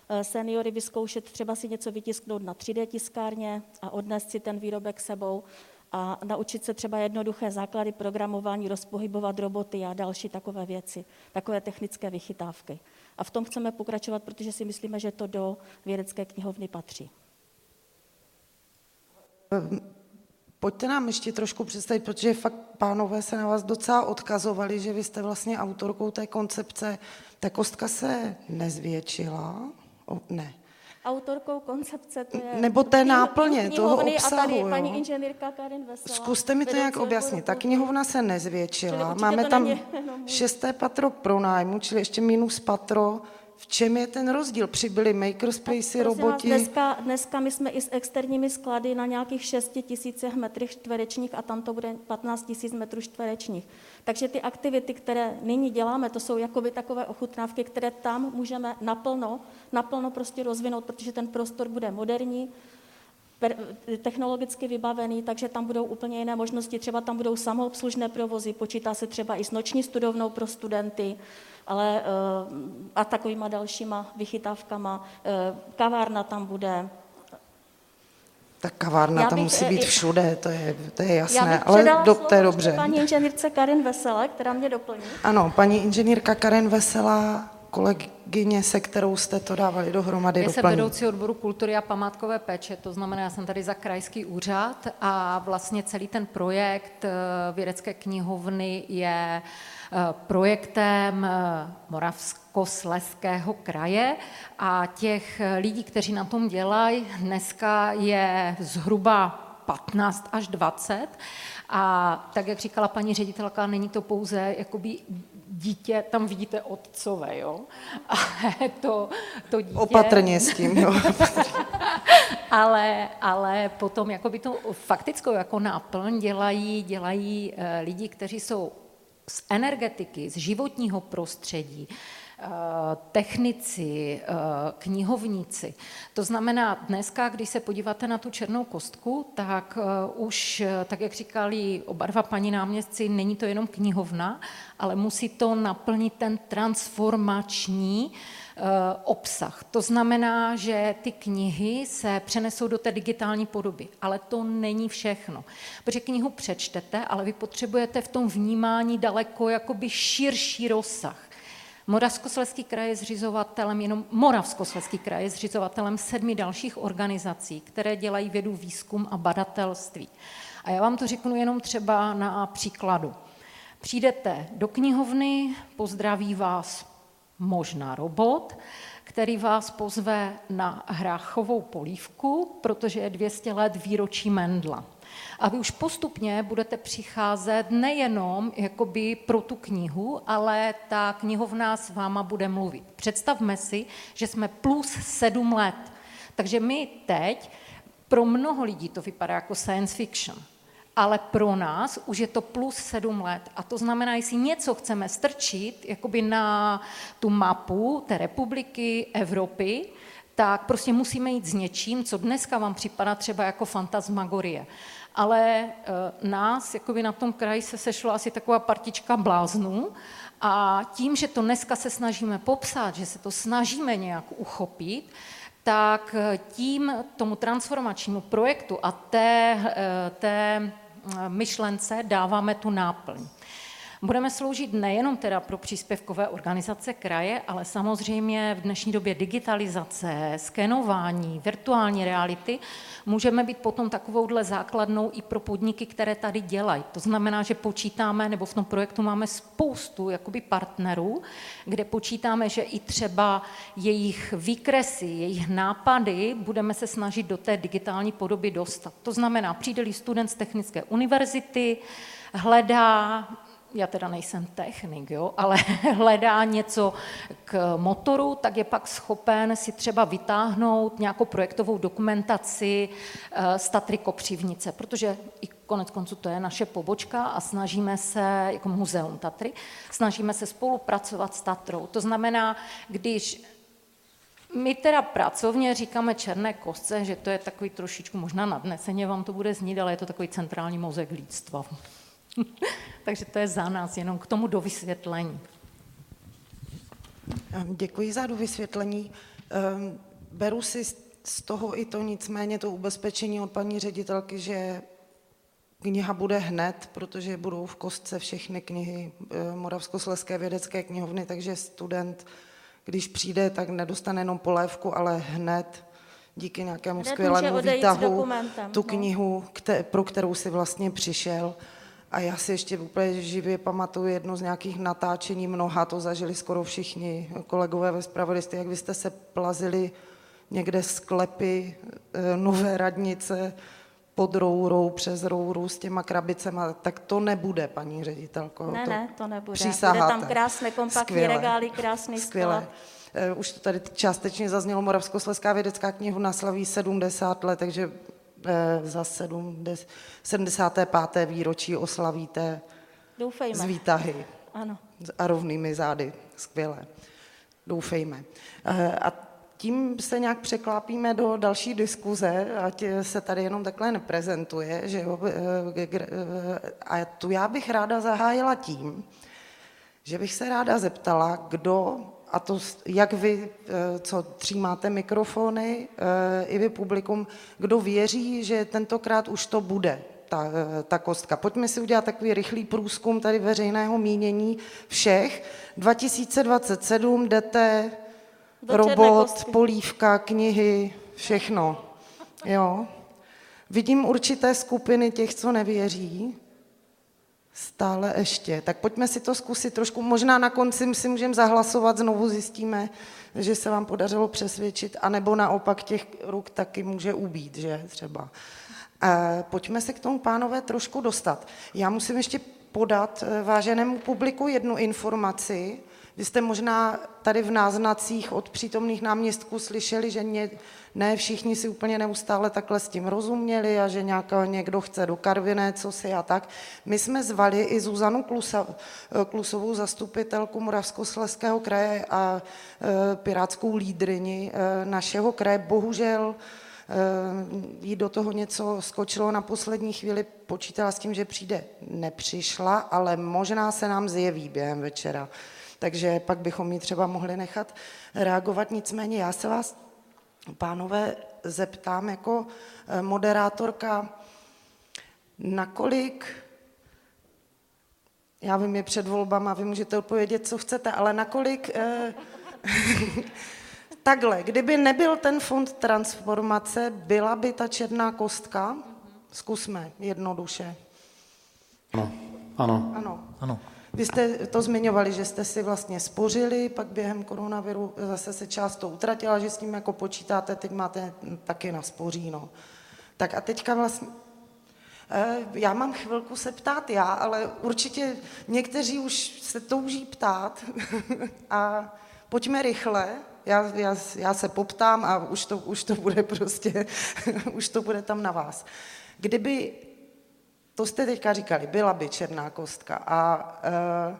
eh, seniory vyzkoušet třeba si něco vytisknout na 3D tiskárně a odnést si ten výrobek sebou a naučit se třeba jednoduché základy programování, rozpohybovat roboty a další takové věci, takové technické vychytávky. A v tom chceme pokračovat, protože si myslíme, že to do vědecké knihovny patří. Pojďte nám ještě trošku představit, protože fakt pánové se na vás docela odkazovali, že vy jste vlastně autorkou té koncepce. Ta kostka se nezvětšila? O, ne. Autorkou koncepce to je... Nebo té náplně, toho obsahu. A tady jo. paní inženýrka Karin Veselá. Zkuste mi to nějak objasnit. Ta knihovna se nezvětšila. Máme tam [laughs] šesté patro pro nájmu, čili ještě minus patro v čem je ten rozdíl? Přibyli makerspacey, roboti? dneska, dneska my jsme i s externími sklady na nějakých 6 tisících metrech čtverečních a tam to bude 15 tisíc metrů čtverečních. Takže ty aktivity, které nyní děláme, to jsou jakoby takové ochutnávky, které tam můžeme naplno, naplno prostě rozvinout, protože ten prostor bude moderní, technologicky vybavený, takže tam budou úplně jiné možnosti. Třeba tam budou samoobslužné provozy, počítá se třeba i s noční studovnou pro studenty, ale eh, a takovýma dalšíma vychytávkama. Eh, kavárna tam bude, tak kavárna tam musí být eh, všude, to je, to je jasné, ale do, to je dobře. paní inženýrce Karin Veselé, která mě doplní. Ano, paní inženýrka Karin Veselá kolegyně, se kterou jste to dávali dohromady, Já jsem vedoucí odboru kultury a památkové péče, to znamená, já jsem tady za krajský úřad a vlastně celý ten projekt vědecké knihovny je eh, projektem eh, Moravskosleského kraje a těch lidí, kteří na tom dělají, dneska je zhruba 15 až 20. A tak, jak říkala paní ředitelka, není to pouze jakoby dítě, tam vidíte otcové, jo? [laughs] A to, to dítě... Opatrně s tím, jo. [laughs] ale, ale potom jakoby to faktickou jako náplň dělají, dělají uh, lidi, kteří jsou z energetiky, z životního prostředí, uh, technici, uh, knihovníci. To znamená, dneska, když se podíváte na tu černou kostku, tak už, tak jak říkali oba dva paní náměstci, není to jenom knihovna, ale musí to naplnit ten transformační obsah. To znamená, že ty knihy se přenesou do té digitální podoby, ale to není všechno. Protože knihu přečtete, ale vy potřebujete v tom vnímání daleko jakoby širší rozsah. Moravskoslezský kraj je zřizovatelem, jenom Moravskoslezský kraj je zřizovatelem sedmi dalších organizací, které dělají vědu, výzkum a badatelství. A já vám to řeknu jenom třeba na příkladu. Přijdete do knihovny, pozdraví vás možná robot, který vás pozve na hráchovou polívku, protože je 200 let výročí Mendla. A vy už postupně budete přicházet nejenom jakoby pro tu knihu, ale ta knihovna s váma bude mluvit. Představme si, že jsme plus sedm let. Takže my teď, pro mnoho lidí to vypadá jako science fiction ale pro nás už je to plus sedm let. A to znamená, jestli něco chceme strčit jakoby na tu mapu té republiky, Evropy, tak prostě musíme jít s něčím, co dneska vám připadá třeba jako fantasmagorie. Ale e, nás jakoby na tom kraji se sešlo asi taková partička bláznů a tím, že to dneska se snažíme popsat, že se to snažíme nějak uchopit, tak tím tomu transformačnímu projektu a té, e, té myšlence dáváme tu náplň. Budeme sloužit nejenom teda pro příspěvkové organizace kraje, ale samozřejmě v dnešní době digitalizace, skenování, virtuální reality, můžeme být potom takovouhle základnou i pro podniky, které tady dělají. To znamená, že počítáme, nebo v tom projektu máme spoustu jakoby partnerů, kde počítáme, že i třeba jejich výkresy, jejich nápady budeme se snažit do té digitální podoby dostat. To znamená, přijde student z technické univerzity, hledá já teda nejsem technik, jo, ale [laughs] hledá něco k motoru, tak je pak schopen si třeba vytáhnout nějakou projektovou dokumentaci z eh, Tatry Kopřivnice, protože i konec konců to je naše pobočka a snažíme se, jako muzeum Tatry, snažíme se spolupracovat s Tatrou. To znamená, když my teda pracovně říkáme černé kostce, že to je takový trošičku, možná nadneseně vám to bude znít, ale je to takový centrální mozek lidstva. [laughs] Takže to je za nás, jenom k tomu do vysvětlení. Děkuji za dovysvětlení. Ehm, beru si z toho i to nicméně to ubezpečení od paní ředitelky, že kniha bude hned, protože budou v kostce všechny knihy eh, Moravskoslezské vědecké knihovny, takže student, když přijde, tak nedostane jenom polévku, ale hned díky nějakému hned skvělému výtahu tu no. knihu, pro kterou si vlastně přišel. A já si ještě úplně živě pamatuju jedno z nějakých natáčení mnoha, to zažili skoro všichni kolegové ve spravodajství, jak vy jste se plazili někde sklepy eh, nové radnice pod rourou, přes rouru s těma krabicema, tak to nebude, paní ředitelko. Ne, to ne, to nebude. Přísaháte. Bude tam krásné kompaktní Skvěle. regály, krásný Skvěle. Eh, už to tady částečně zaznělo, Moravskoslezská vědecká knihovna slaví 70 let, takže za 75. výročí oslavíte Doufejme. z výtahy. Ano. A rovnými zády. Skvělé. Doufejme. Eh, a tím se nějak překlápíme do další diskuze, ať se tady jenom takhle neprezentuje. Že jo? Eh, a tu já bych ráda zahájila tím, že bych se ráda zeptala, kdo a to jak vy, eh, co třímáte mikrofony, eh, i vy publikum, kdo věří, že tentokrát už to bude. ta, ta kostka. Pojďme si udělat takový rychlý průzkum tady veřejného mínění všech. 2027 jdete Do robot, polívka, knihy, všechno. Jo. Vidím určité skupiny těch, co nevěří. Stále ještě. Tak pojďme si to zkusit trošku. Možná na konci si můžeme zahlasovat, znovu zjistíme, že se vám podařilo přesvědčit, anebo naopak těch ruk taky může ubít, že třeba. E, pojďme se k tomu, pánové, trošku dostat. Já musím ještě podat eh, váženému publiku jednu informaci. Vy jste možná tady v náznacích od přítomných náměstků slyšeli, že ně, ne všichni si úplně neustále takhle s tím rozuměli a že nějaká, někdo chce do Karviné, co si a tak. My jsme zvali i Zuzanu Klusa, Klusovou zastupitelku Moravskoslezského kraje a e, pirátskou lídrini e, našeho kraje. Bohužel jí do toho něco skočilo na poslední chvíli, počítala s tím, že přijde, nepřišla, ale možná se nám zjeví během večera. Takže pak bychom ji třeba mohli nechat reagovat. Nicméně já se vás pánové, zeptám jako eh, moderátorka, nakolik, já vím, je před volbama, vy můžete odpovědět, co chcete, ale nakolik, eh, [laughs] takhle, kdyby nebyl ten fond transformace, byla by ta černá kostka? Zkusme jednoduše. Ano, ano. Ano. Ano. Vy jste to zmiňovali, že jste si vlastně spořili, pak během koronaviru zase se část to utratila, že s tím jako počítáte, teď máte taky na spoříno. Tak a teďka vlastně, eh, já mám chvilku se ptát já, ale určitě někteří už se touží ptát [laughs] a pojďme rychle, já, já, já se poptám a už to, už to bude prostě, [laughs] už to bude tam na vás. Kdyby to jste teďka říkali, byla by černá kostka. A e,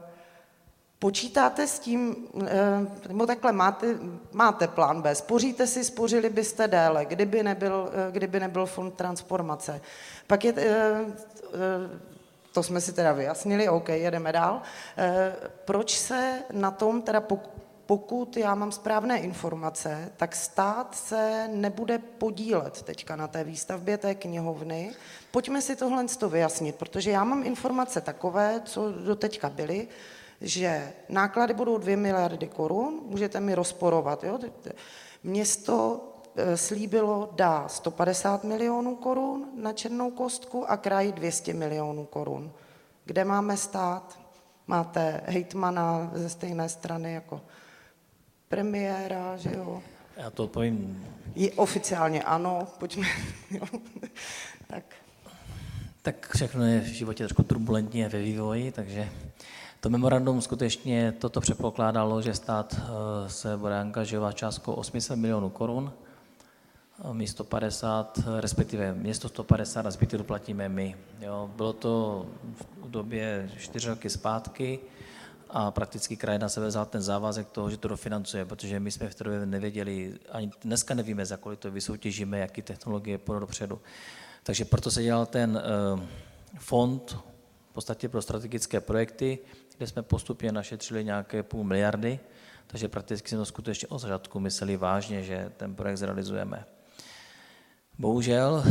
počítáte s tím, e, nebo takhle máte, máte plán B, spoříte si, spořili byste déle, kdyby nebyl, e, kdyby nebyl fond transformace. Pak je, e, e, to jsme si teda vyjasnili, OK, jedeme dál. E, proč se na tom teda pok- pokud já mám správné informace, tak stát se nebude podílet teďka na té výstavbě té knihovny. Pojďme si tohle to vyjasnit, protože já mám informace takové, co do teďka byly, že náklady budou 2 miliardy korun, můžete mi rozporovat. Jo? Město eh, slíbilo dá 150 milionů korun na černou kostku a kraj 200 milionů korun. Kde máme stát? Máte hejtmana ze stejné strany jako premiéra, že jo? Já to odpovím. Je oficiálně ano, pojďme. [laughs] Tak. Tak všechno je v životě trošku turbulentní ve vývoji, takže to memorandum skutečně toto předpokládalo, že stát eh, se bude angažovat částkou 800 milionů korun, místo 50, respektive město 150 a zbytek doplatíme my. Jo, bylo to v době 4 roky zpátky, a prakticky krajina se vzal ten závazek toho, že to dofinancuje, protože my jsme v té době nevěděli, ani dneska nevíme, za kolik to vysoutěžíme, jaký technologie půjde dopředu. Takže proto se dělal ten uh, fond v podstatě pro strategické projekty, kde jsme postupně našetřili nějaké půl miliardy, takže prakticky jsme to skutečně od začátku mysleli vážně, že ten projekt zrealizujeme. Bohužel,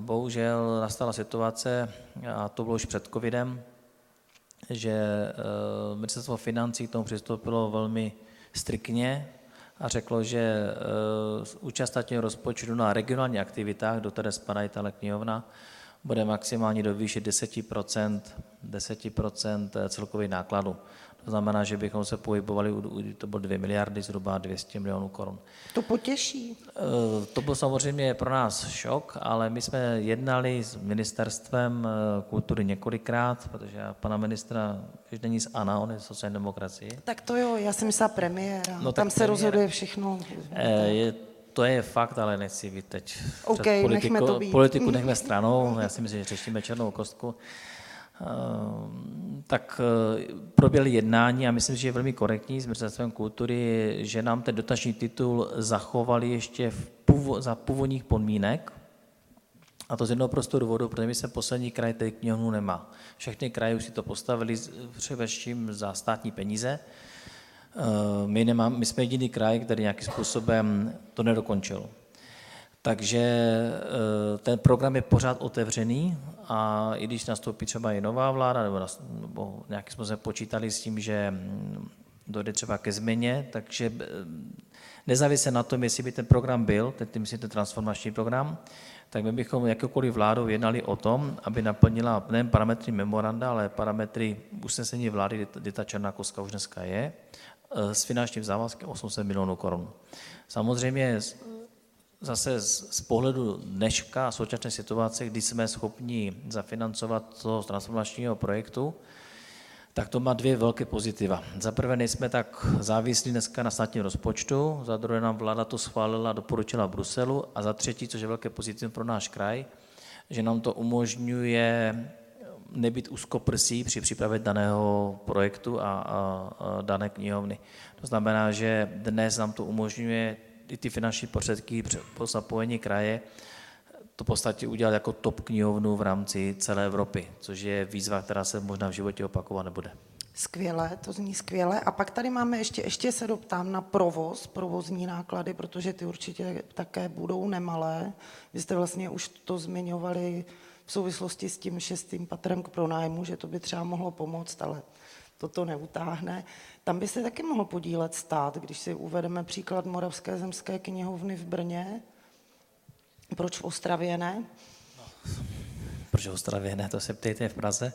bohužel nastala situace, a to bylo už před covidem, že uh, ministerstvo financí k tomu přistoupilo velmi striktně a řeklo, že uh, účast rozpočtu na regionálních aktivitách, do které spadá i ta knihovna, bude maximálně do výše 10%, 10% celkových nákladů. To znamená, že bychom se pohybovali, to bylo 2 miliardy, zhruba 200 milionů korun. To potěší. To byl samozřejmě pro nás šok, ale my jsme jednali s ministerstvem kultury několikrát, protože já pana ministra, když není z ANA, on je sociální demokracie. Tak to jo, já jsem myslela premiéra. No, Tam se premiéra. rozhoduje všechno. Je, to je fakt, ale nechci být teď okay, politiku, nechme to být. politiku nechme [laughs] stranou, já si myslím, že řešíme černou kostku. Ehm, tak eh, proběhly jednání a myslím, že je velmi korektní s Ministerstvem kultury, že nám ten dotační titul zachovali ještě v původ, za původních podmínek, a to z jednoho prostého důvodu, protože my se poslední kraj té knihovnu nemá. Všechny kraje už si to postavili především za státní peníze. Ehm, my, nemám, my jsme jediný kraj, který nějakým způsobem to nedokončil. Takže eh, ten program je pořád otevřený a i když nastoupí třeba i nová vláda, nebo, nas, nebo nějaký jsme se počítali s tím, že mm, dojde třeba ke změně, takže eh, nezávisle na tom, jestli by ten program byl, ten, myslím, ten transformační program, tak my bychom jakoukoliv vládou jednali o tom, aby naplnila nejen parametry memoranda, ale parametry usnesení vlády, kde ta černá kostka už dneska je, eh, s finančním závazkem 800 milionů korun. Samozřejmě zase z pohledu dneška a současné situace, kdy jsme schopni zafinancovat toho transformačního projektu, tak to má dvě velké pozitiva. Za prvé nejsme tak závislí dneska na státním rozpočtu, za druhé nám vláda to schválila, doporučila Bruselu a za třetí, což je velké pozitivum pro náš kraj, že nám to umožňuje nebyt úzkoprsí při přípravě daného projektu a, a, a dané knihovny. To znamená, že dnes nám to umožňuje i ty finanční prostředky po zapojení kraje to v podstatě udělat jako top knihovnu v rámci celé Evropy, což je výzva, která se možná v životě opakovat nebude. Skvěle, to zní skvěle. A pak tady máme ještě, ještě se doptám na provoz, provozní náklady, protože ty určitě také budou nemalé. Vy jste vlastně už to zmiňovali v souvislosti s tím šestým patrem k pronájmu, že to by třeba mohlo pomoct, ale toto neutáhne. Tam by se taky mohl podílet stát, když si uvedeme příklad Moravské zemské knihovny v Brně. Proč v Ostravě ne? Proč v Ostravě ne, to se ptejte v Praze.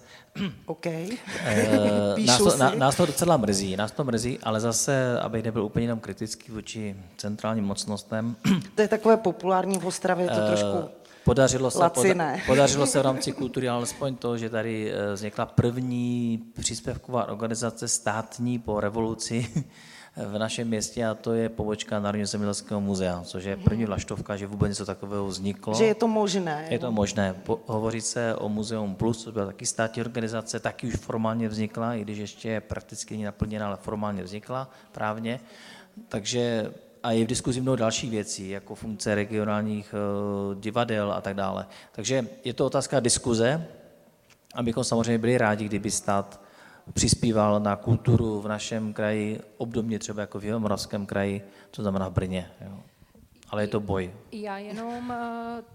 OK. [laughs] E, nás, to, na, nás to docela mrzí, nás to mrzí, ale zase, abych nebyl úplně jenom kritický vůči centrálním mocnostem. To je takové populární v Ostravě, to eh, trošku Podařilo se, poda, podařilo se v rámci kultury alespoň to, že tady eh, vznikla první příspěvková organizace státní po revoluci [laughs] v našem městě a to je pobočka Národního zemědělského muzea, což je první vlaštovka, že vůbec něco takového vzniklo. Že je to možné. Je to možné. Po, hovoří se o Muzeum Plus, což byla taky státní organizace, taky už formálně vznikla, i když ještě prakticky není naplněna, ale formálně vznikla právně. Takže a je v diskuzi mnoho dalších věcí, jako funkce regionálních uh, divadel a tak dále. Takže je to otázka diskuze, abychom samozřejmě byli rádi, kdyby stát přispíval na kulturu v našem kraji, obdobně třeba jako v Jihomoravském kraji, to znamená v Brně. Jo. Ale je to boj. Já jenom uh,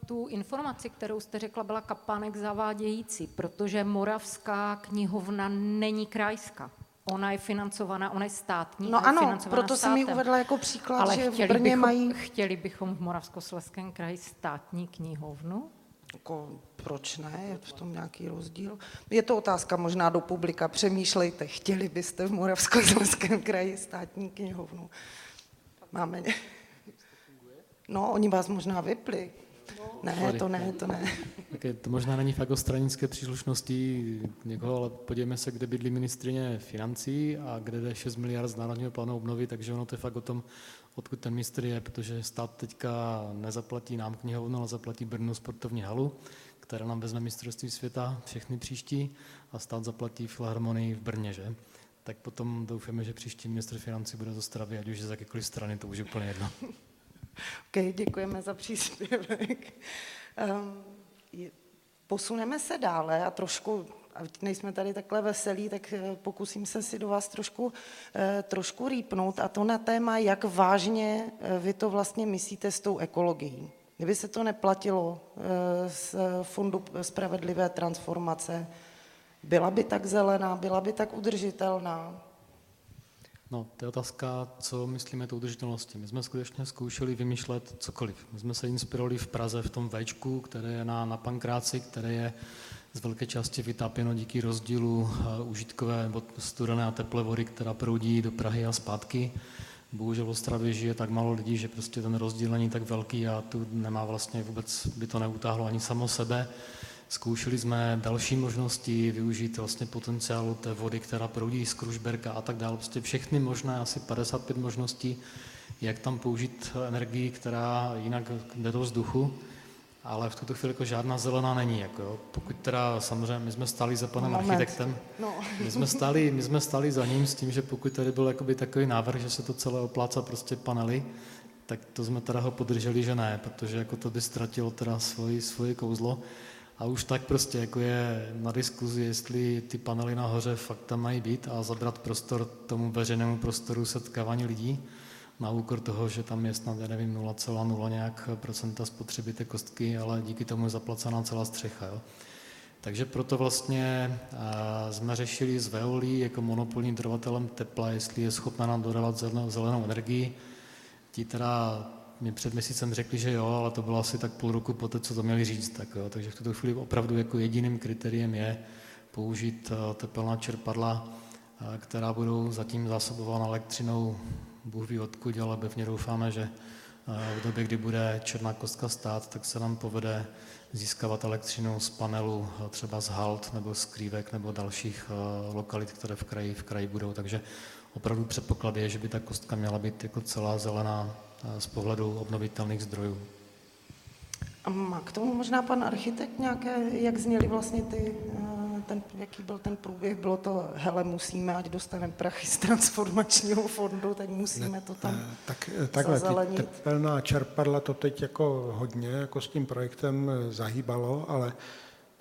tu informaci, kterou jste řekla, byla kapánek zavádějící, protože Moravská knihovna není krajská. Ona je financovaná, ona je státní. No ano, proto jsem ji uvedla jako příklad, Ale že v Brně bychom, mají... Chtěli bychom v Moravskoslezském kraji státní knihovnu? Jako, proč ne? Je v tom nějaký rozdíl? Je to otázka možná do publika. Přemýšlejte, chtěli byste v Moravskoslezském kraji státní knihovnu? Máme... No, oni vás možná vypli. Ne, to ne, to ne. Okay, to možná není fakt o stranické příslušnosti někoho, ale podívejme se, kde bydlí ministrině financí a kde jde 6 miliard z Národního plánu obnovy, takže ono to je fakt o tom, odkud ten ministr je, protože stát teďka nezaplatí nám knihovnu, ale zaplatí Brnu sportovní halu, která nám vezme mistrovství světa, všechny příští, a stát zaplatí filharmonii v Brně, že? Tak potom doufáme, že příští ministr financí bude z Ostravy, ať už je z jakékoliv strany, to už je úplně jedno. OK, děkujeme za příspěvek. Um, posuneme se dále a trošku, a nejsme tady takhle veselí, tak eh, pokusím se si do vás trošku, eh, trošku rýpnout a to na téma, jak vážně eh, vy to vlastně myslíte s tou ekologií. Kdyby se to neplatilo z Fondu spravedlivé transformace, byla by tak zelená, byla by tak udržitelná? No, to je otázka, co myslíme tou udržitelností. My jsme skutečně zkoušeli vymýšlet cokoliv. My jsme se inspirovali v Praze v tom Včku, které je na, na Pankráci, které je z velké části vytápěno díky rozdílu uh, užitkové studené a teplé vody, která proudí do Prahy a zpátky. Bohužel v Ostravě žije tak málo lidí, že prostě ten rozdíl není tak velký a tu nemá vlastně vůbec, by to neutáhlo ani samo sebe. Zkoušeli jsme další možnosti využít vlastně potenciálu té vody, která proudí z Krušberka a tak dále. Prostě všechny možné, asi 55 možností, jak tam použít energii, která jinak jde do vzduchu, ale v tuto chvíli jako žádná zelená není. Jako jo. Pokud teda samozřejmě my jsme stáli za panem Moment. architektem, no. my, jsme stáli, my jsme stáli za ním s tím, že pokud tady byl jakoby takový návrh, že se to celé opláca prostě panely, tak to jsme teda ho podrželi, že ne, protože jako to by ztratilo teda svoji, svoje kouzlo. A už tak prostě jako je na diskuzi, jestli ty panely nahoře fakt tam mají být a zabrat prostor tomu veřejnému prostoru setkávání lidí na úkor toho, že tam je snad, já nevím, 0,0 nějak procenta spotřeby té kostky, ale díky tomu je zaplacená celá střecha. Jo. Takže proto vlastně jsme řešili s Veolí jako monopolním dodavatelem tepla, jestli je schopna nám dodávat zelenou energii. Ti teda mi před měsícem řekli, že jo, ale to bylo asi tak půl roku poté, co to měli říct. Tak jo. Takže v tuto chvíli opravdu jako jediným kritériem je použít tepelná čerpadla, která budou zatím zásobována elektřinou, Bůh ví odkud, ale pevně doufáme, že v době, kdy bude černá kostka stát, tak se nám povede získávat elektřinu z panelu, třeba z Halt nebo z Krívek nebo dalších lokalit, které v kraji, v kraji budou. Takže opravdu předpoklad je, že by ta kostka měla být jako celá zelená z pohledu obnovitelných zdrojů. A má k tomu možná pan architekt nějaké, jak zněly vlastně ty ten, jaký byl ten průběh, bylo to, hele, musíme, ať dostaneme prachy z transformačního fondu, tak musíme ne, to tam ne, tak, takhle, ty tepelná čerpadla to teď jako hodně, jako s tím projektem zahýbalo, ale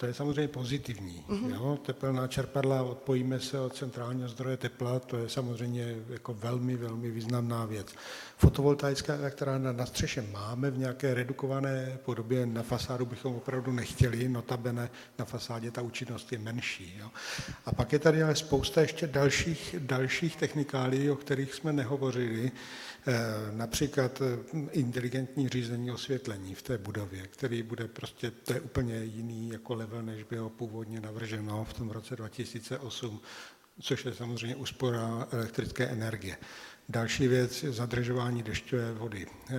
to je samozřejmě pozitivní. Mm-hmm. Jo? Tepelná čerpadla, odpojíme se od centrálního zdroje tepla, to je samozřejmě jako velmi, velmi významná věc. Fotovoltaická elektrárna na střeše máme v nějaké redukované podobě, na fasádu bychom opravdu nechtěli, notabene na fasádě ta účinnost je menší. Jo? A pak je tady ale spousta ještě dalších, dalších technikálí, o kterých jsme nehovořili, Eh, například eh, inteligentní řízení osvětlení v té budově, který bude prostě, to je úplně jiný jako level, než bylo původně navrženo v tom roce 2008, což je samozřejmě úspora elektrické energie. Další věc je zadržování dešťové vody, eh,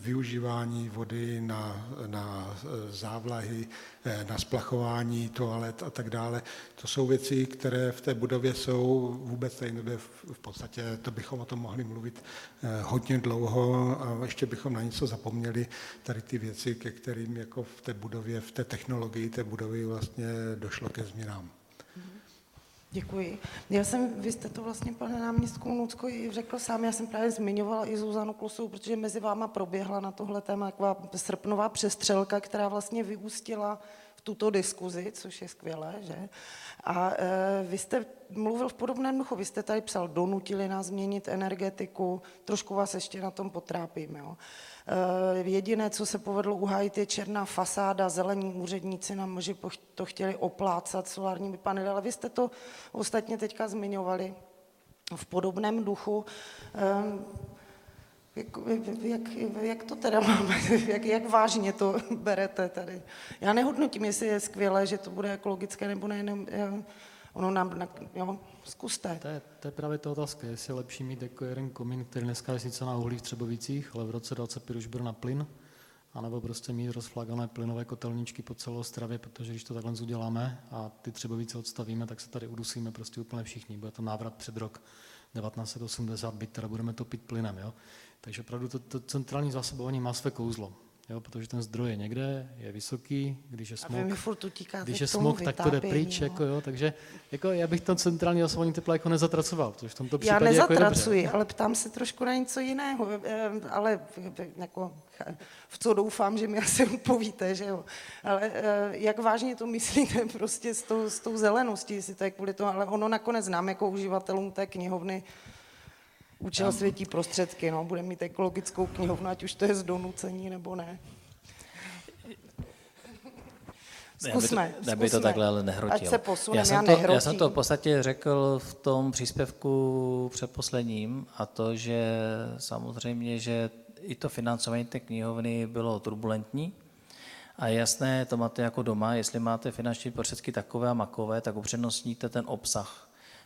využívání vody na, na závlahy, eh, na splachování toalet a tak dále. To jsou věci, které v té budově jsou vůbec tady nebude v podstatě, to bychom o tom mohli mluvit eh, hodně dlouho a ještě bychom na něco zapomněli, tady ty věci, ke kterým jako v té budově, v té technologii té budovy vlastně došlo ke změnám. Děkuji. Já jsem, vy jste to vlastně, pane náměstku Nucko, řekl sám, já jsem právě zmiňovala i Zuzanu Klusou, protože mezi váma proběhla na tohle téma taková srpnová přestřelka, která vlastně vyústila v tuto diskuzi, což je skvělé, že? A e, vy jste mluvil v podobném duchu, vy jste tady psal, donutili nás změnit energetiku, trošku vás ještě na tom potrápím, jo. Jediné, co se povedlo uhájit, je černá fasáda, zelení úředníci nám že to chtěli oplácat solárními panely, ale vy jste to ostatně teďka zmiňovali v podobném duchu. Eh, jak, jak, jak to teda máme, [laughs] jak, jak vážně to berete tady? Já nehodnotím, jestli je skvělé, že to bude ekologické nebo ne, jenom, ono nám, jo, zkuste. To je, to je právě ta otázka, jestli je lepší mít jako jeden komín, který dneska je sice na uhlí v Třebovicích, ale v roce 25 už byl na plyn, anebo prostě mít rozflagané plynové kotelničky po celé Ostravě, protože když to takhle uděláme a ty Třebovice odstavíme, tak se tady udusíme prostě úplně všichni. Bude to návrat před rok 1980, byt, teda budeme topit plynem. Jo? Takže opravdu to, to centrální zásobování má své kouzlo jo, protože ten zdroj je někde, je vysoký, když je smog, když je smog, tak to jde pryč, no. jako, jo, takže jako, já bych to centrální zasobování tepla jako nezatracoval, protože v tomto případě Já nezatracuji, jako ale ptám se trošku na něco jiného, eh, ale jako, v co doufám, že mi asi odpovíte, že jo. Ale eh, jak vážně to myslíte [laughs] prostě s tou, s tou zeleností, jestli to je kvůli tomu, ale ono nakonec znám jako uživatelům té knihovny, Účel světí prostředky, no, budeme mít ekologickou knihovnu, ať už to je z donucení nebo ne. Zkusme, by to, by to takhle ale nehrotil. Ať se posunem, já, jsem já, to, já jsem to v podstatě řekl v tom příspěvku předposledním a to, že samozřejmě, že i to financování té knihovny bylo turbulentní. A je jasné, to máte jako doma, jestli máte finanční prostředky takové a makové, tak upřednostníte ten obsah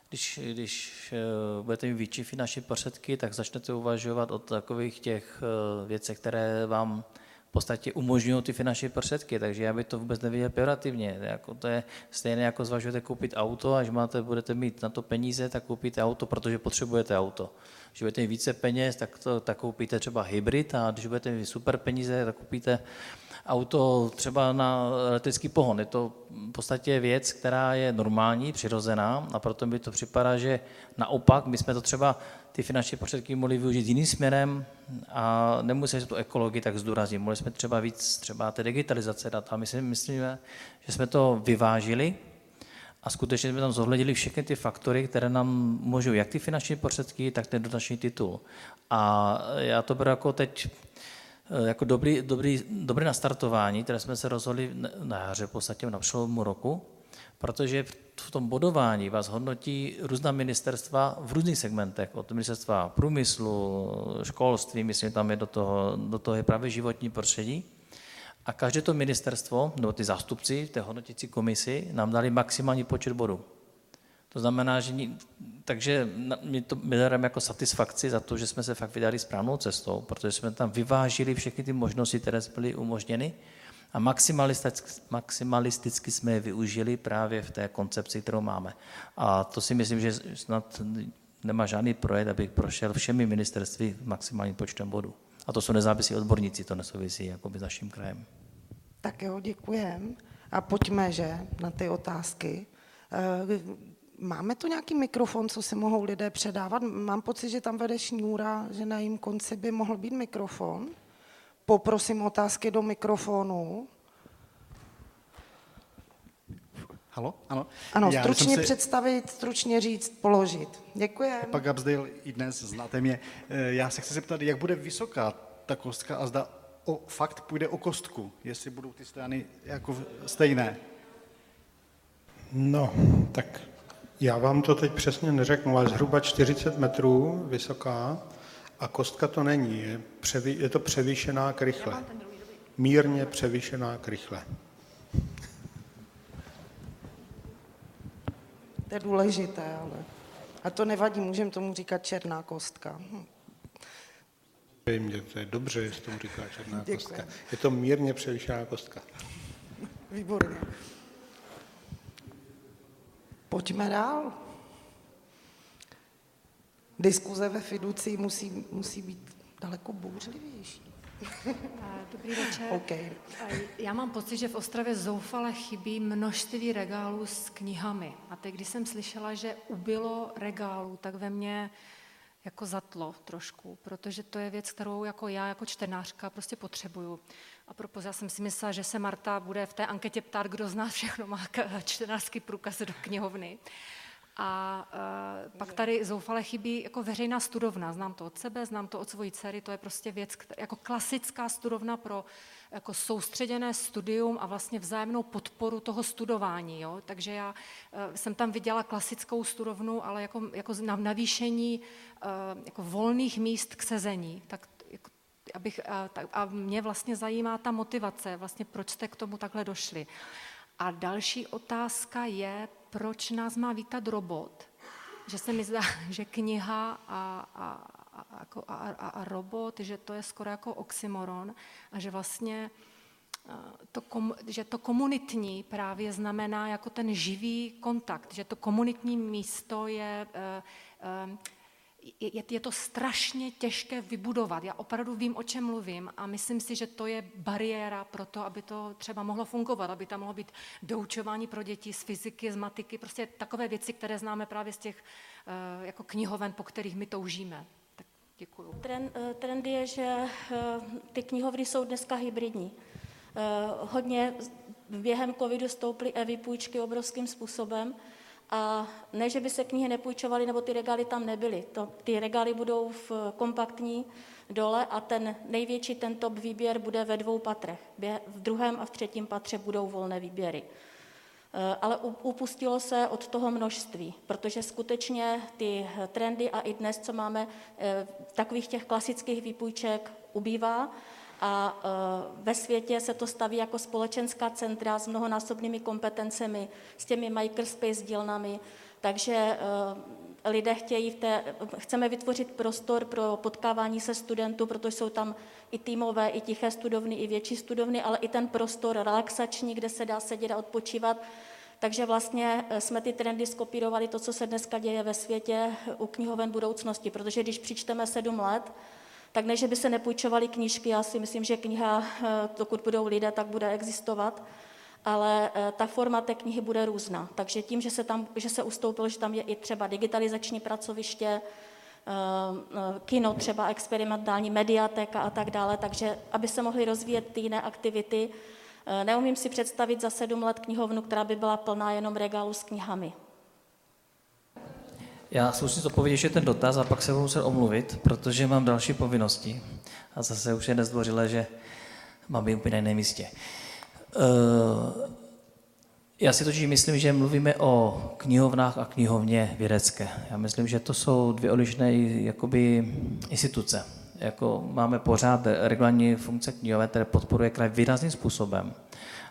když, když eh, budete mít větší finanční prostředky, tak začnete uvažovat o takových těch eh, věcech, které vám v podstatě umožňují ty finanční prostředky, takže já bych to vůbec neviděl pejorativně. Jako to je stejné, jako zvažujete koupit auto, až máte, budete mít na to peníze, tak koupíte auto, protože potřebujete auto. Když budete mít více peněz, tak, to, tak koupíte třeba hybrid a když budete mít super peníze, tak koupíte auto třeba na elektrický pohon. Je to v podstatě věc, která je normální, přirozená a proto mi to připadá, že naopak my jsme to třeba ty finanční prostředky mohli využít jiným směrem a nemuseli jsme tu ekologii tak zdůraznit. Mohli jsme třeba víc třeba té digitalizace dát a my si myslíme, že jsme to vyvážili a skutečně jsme tam zohledili všechny ty faktory, které nám můžou jak ty finanční prostředky, tak ten dotační titul. A já to beru jako teď jako dobrý, dobrý, dobré nastartování, které jsme se rozhodli na jaře v podstatě na přelomu roku, protože v tom bodování vás hodnotí různá ministerstva v různých segmentech, od ministerstva průmyslu, školství, myslím, tam je do toho, do toho je právě životní prostředí. A každé to ministerstvo, nebo ty zástupci té hodnotící komisi, nám dali maximální počet bodů. To znamená, že takže my to bereme jako satisfakci za to, že jsme se fakt vydali správnou cestou, protože jsme tam vyvážili všechny ty možnosti, které byly umožněny a maximalisticky, maximalisticky jsme je využili právě v té koncepci, kterou máme. A to si myslím, že snad nemá žádný projekt, abych prošel všemi ministerství maximálním počtem bodů. A to jsou nezávislí odborníci, to nesouvisí jakoby s naším krajem. Tak jo, děkujem. A pojďme, že, na ty otázky. Máme tu nějaký mikrofon, co si mohou lidé předávat? Mám pocit, že tam vede šňůra, že na jím konci by mohl být mikrofon. Poprosím otázky do mikrofonu. Halo? Ano, ano Já stručně si... představit, stručně říct, položit. Děkuji. Pak Absdale i dnes, znáte mě. Eh, já se chci zeptat, jak bude vysoká ta kostka a zda o fakt půjde o kostku, jestli budou ty strany jako stejné. No, tak já vám to teď přesně neřeknu, ale zhruba 40 metrů vysoká a kostka to není, je, převý, je to převýšená krychle. Mírně převýšená krychle. To je důležité, ale... A to nevadí, můžeme tomu říkat černá kostka. Hm. Mě to je dobře, jestli tomu říká černá Děkuji. kostka. Je to mírně převýšená kostka. Výborně. Pojďme dál. Diskuze ve fiduci musí, musí být daleko bouřlivější. Dobrý večer. Okay. Já mám pocit, že v Ostravě zoufale chybí množství regálů s knihami. A teď, když jsem slyšela, že ubylo regálů, tak ve mně jako zatlo trošku, protože to je věc, kterou jako já jako čtenářka prostě potřebuju. A propos, já jsem si myslela, že se Marta bude v té anketě ptát, kdo z nás všechno má čtenářský průkaz do knihovny. A uh, pak tady zoufale chybí jako veřejná studovna. Znám to od sebe, znám to od svojí dcery, to je prostě věc, která, jako klasická studovna pro jako soustředěné studium a vlastně vzájemnou podporu toho studování. Jo? Takže já uh, jsem tam viděla klasickou studovnu, ale jako, jako na navýšení uh, jako volných míst k sezení. Tak abych, a, a mě vlastně zajímá ta motivace, vlastně proč jste k tomu takhle došli. A další otázka je, proč nás má vítat robot. Že se mi zdá, [laughs] že kniha a, a, a, jako a, a, a robot, že to je skoro jako oxymoron a že vlastně to, kom, že to komunitní právě znamená jako ten živý kontakt, že to komunitní místo je, je, je, to strašně těžké vybudovat. Já opravdu vím, o čem mluvím a myslím si, že to je bariéra pro to, aby to třeba mohlo fungovat, aby tam mohlo být doučování pro děti z fyziky, z matiky, prostě takové věci, které známe právě z těch uh, jako knihoven, po kterých my toužíme. Tak děkuju. Trend, eh, trend je, že uh, ty knihovny jsou dneska hybridní. Hodně během covidu stouply e-vypůjčky obrovským způsobem, a ne, že by se knihy nepůjčovaly, nebo ty regály tam nebyly. To, ty regály budou v kompaktní dole a ten největší, ten top výběr bude ve dvou patrech. V druhém a v třetím patře budou volné výběry. E, ale upustilo se od toho množství, protože skutečně ty trendy a i dnes, co máme e, takových těch klasických výpůjček, ubývá a e, ve světě se to staví jako společenská centra s mnohonásobnými kompetencemi, s těmi makerspace dílnami, takže e, lidé chtějí v té, chceme vytvořit prostor pro potkávání se studentů, protože jsou tam i týmové, i tiché studovny, i větší studovny, ale i ten prostor relaxační, kde se dá sedět a odpočívat. Takže vlastně e, jsme ty trendy skopírovali to, co se dneska děje ve světě u knihoven budoucnosti, protože když přičteme sedm let, tak ne, že by se nepůjčovaly knížky, já si myslím, že kniha, eh, dokud budou lidé, tak bude existovat, ale eh, ta forma té knihy bude různá. Takže tím, že se, tam, že se ustoupilo, že tam je i třeba digitalizační pracoviště, eh, kino, třeba experimentální mediatéka a tak dále, takže aby se mohly rozvíjet ty jiné aktivity, neumím si představit za sedm let knihovnu, která by byla plná jenom regálu s knihami. Já zkusím odpovědět ještě ten dotaz a pak se budu muset omluvit, protože mám další povinnosti. A zase už je nezdvořilé, že mám být úplně na jiném místě. Uh, já si totiž myslím, že mluvíme o knihovnách a knihovně vědecké. Já myslím, že to jsou dvě odlišné jakoby, instituce. Jako máme pořád regulární funkce knihovny, které podporuje kraj výrazným způsobem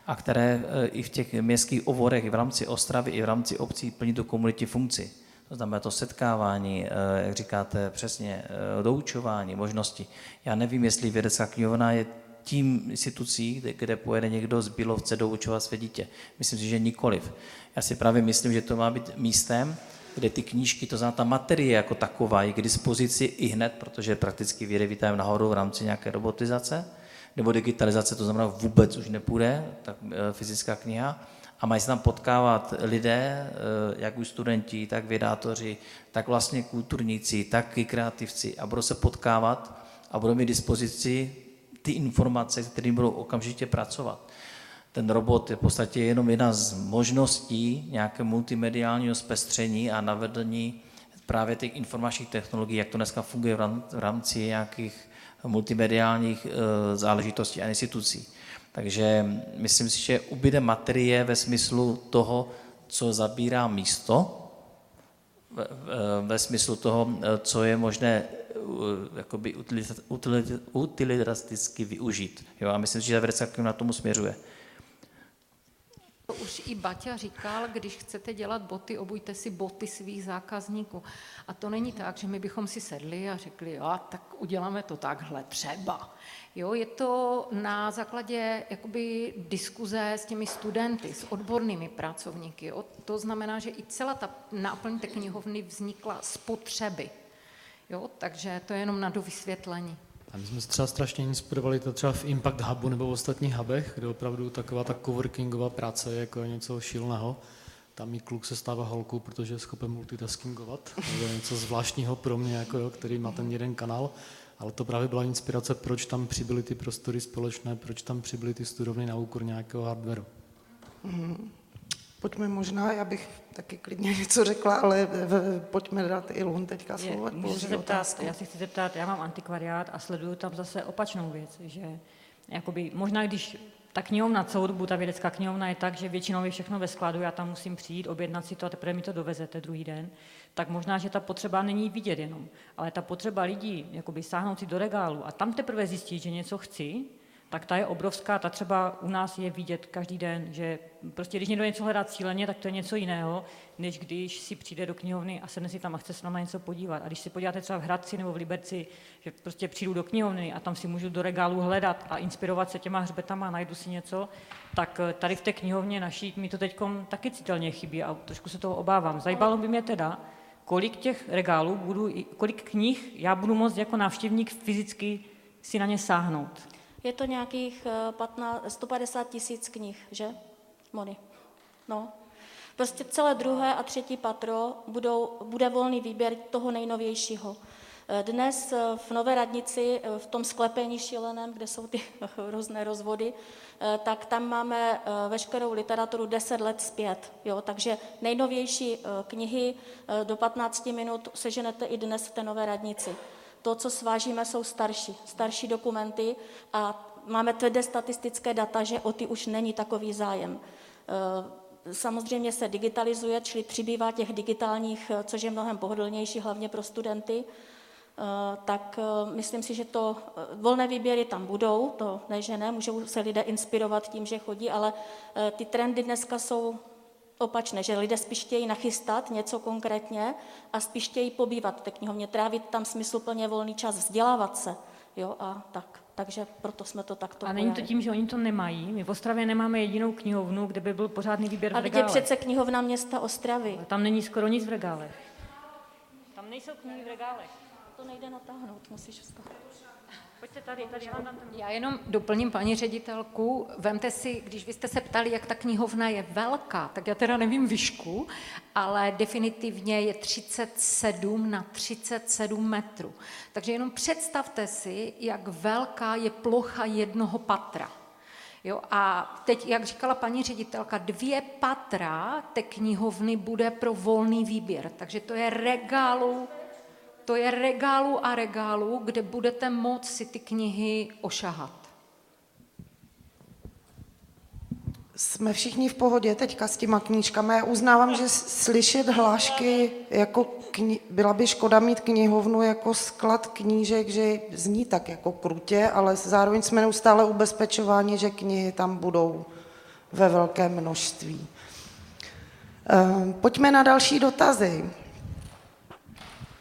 a které e, i v těch městských ovorech, i v rámci Ostravy, i v rámci obcí plní tu komunitě funkci. To znamená to setkávání, e, jak říkáte přesně, e, doučování, možnosti. Já nevím, jestli vědecká knihovna je tím institucí, kde, pojede někdo z Bílovce doučovat své dítě. Myslím si, že nikoliv. Já si právě myslím, že to má být místem, kde ty knížky, to znamená ta materie jako taková, je k dispozici i hned, protože prakticky vyjede nahoru v rámci nějaké robotizace, nebo digitalizace, to znamená vůbec už nepůjde, tak e, fyzická kniha, a mají se tam potkávat lidé, e, jak už studenti, tak vědátoři, tak vlastně kulturníci, tak i kreativci a budou se potkávat a budou mít dispozici ty informace, s kterými budou okamžitě pracovat. Ten robot je v podstatě jenom jedna z možností nějaké multimediálního zpestření a navedení právě těch informačních technologií, jak to dneska funguje v rámci nějakých multimediálních eh, záležitostí a institucí. Takže myslím si, že ubyde materie ve smyslu toho, co zabírá místo, ve smyslu toho, co je možné eh, jakoby utilitaristicky využít. Jo? A myslím si, že vědecká na tomu směřuje. Už i Baťa říkal, když chcete dělat boty, obujte si boty svých zákazníků. A to není tak, že my bychom si sedli a řekli, jo, tak uděláme to takhle třeba. Jo, je to na základě jakoby diskuze s těmi studenty, s odbornými pracovníky. Jo. To znamená, že i celá ta náplň té knihovny vznikla z potřeby. Jo, takže to je jenom na dovysvětlení. A my jsme se třeba strašně inspirovali to třeba v Impact Hubu nebo v ostatních hubech, kde opravdu taková ta coworkingová práce je jako něco šíleného. Tam i kluk se stává holkou, protože je schopen multitaskingovat. To je něco zvláštního pro mě, jako jo, který má ten jeden kanál. Ale to právě byla inspirace, proč tam přibyly ty prostory společné, proč tam přibyly ty studovny na úkor nějakého hardwareu. Hmm. Pojďme možná, já bych taky klidně něco řekla, ale pojďme dát i Lun teďka slovo. Můžu se zeptat, já si chci zeptat, já mám antikvariát a sleduju tam zase opačnou věc, že jakoby, možná když ta knihovna celou dobu, ta vědecká knihovna je tak, že většinou je všechno ve skladu, já tam musím přijít, objednat si to a teprve mi to dovezete druhý den, tak možná, že ta potřeba není vidět jenom, ale ta potřeba lidí, jakoby sáhnout si do regálu a tam teprve zjistit, že něco chci, tak ta je obrovská, ta třeba u nás je vidět každý den, že prostě když někdo něco hledá cíleně, tak to je něco jiného, než když si přijde do knihovny a sedne si tam a chce se na něco podívat. A když si podíváte třeba v Hradci nebo v Liberci, že prostě přijdu do knihovny a tam si můžu do regálu hledat a inspirovat se těma hřbetama a najdu si něco, tak eh, tady v té knihovně naší mi to teď taky citelně chybí a trošku se toho obávám. Zajímalo by mě teda, kolik těch regálů budu, kolik knih já budu moct jako návštěvník fyzicky si na ně sáhnout. Je to nějakých 15, eh, 150 tisíc knih, že, Moni? No. Prostě celé druhé a třetí patro budou, bude volný výběr toho nejnovějšího. Eh, dnes eh, v Nové radnici, v tom sklepení šíleném, kde jsou ty [laughs] různé rozvody, tak tam máme veškerou literaturu 10 let zpět. Jo? Takže nejnovější knihy do 15 minut seženete i dnes v té Nové radnici to, co svážíme, jsou starší, starší dokumenty a máme tvrdé statistické data, že o ty už není takový zájem. E, samozřejmě se digitalizuje, čili přibývá těch digitálních, což je mnohem pohodlnější, hlavně pro studenty. E, tak myslím si, že to volné výběry tam budou, to ne, že ne, můžou se lidé inspirovat tím, že chodí, ale ty trendy dneska jsou opačné, že lidé spíš chtějí nachystat něco konkrétně a spíš chtějí pobývat v té knihovně, trávit tam smysluplně volný čas, vzdělávat se. Jo, a tak. Takže proto jsme to takto A není to tím, že oni to nemají? My v Ostravě nemáme jedinou knihovnu, kde by byl pořádný výběr v regálech. A přece knihovna města Ostravy. A tam není skoro nic v regálech. Tam nejsou knihy v regálech. To nejde natáhnout, musíš vstat. Pojďte tady, tady já vám Já jenom doplním paní ředitelku. Vemte si, když vy jste se ptali, jak ta knihovna je velká, tak já teda nevím výšku, ale definitivně je 37 na 37 metrů. Takže jenom představte si, jak velká je plocha jednoho patra. Jo, a teď, jak říkala paní ředitelka, dvě patra té knihovny bude pro volný výběr. Takže to je regálu, to je regálu a regálu, kde budete moct si ty knihy ošahat. Jsme všichni v pohodě teďka s těma knížkami. Já uznávám, že slyšet hlášky jako kni- byla by škoda mít knihovnu jako sklad knížek, že zní tak jako krutě, ale zároveň jsme neustále ubezpečováni, že knihy tam budou ve velkém množství. Ehm, pojďme na další dotazy.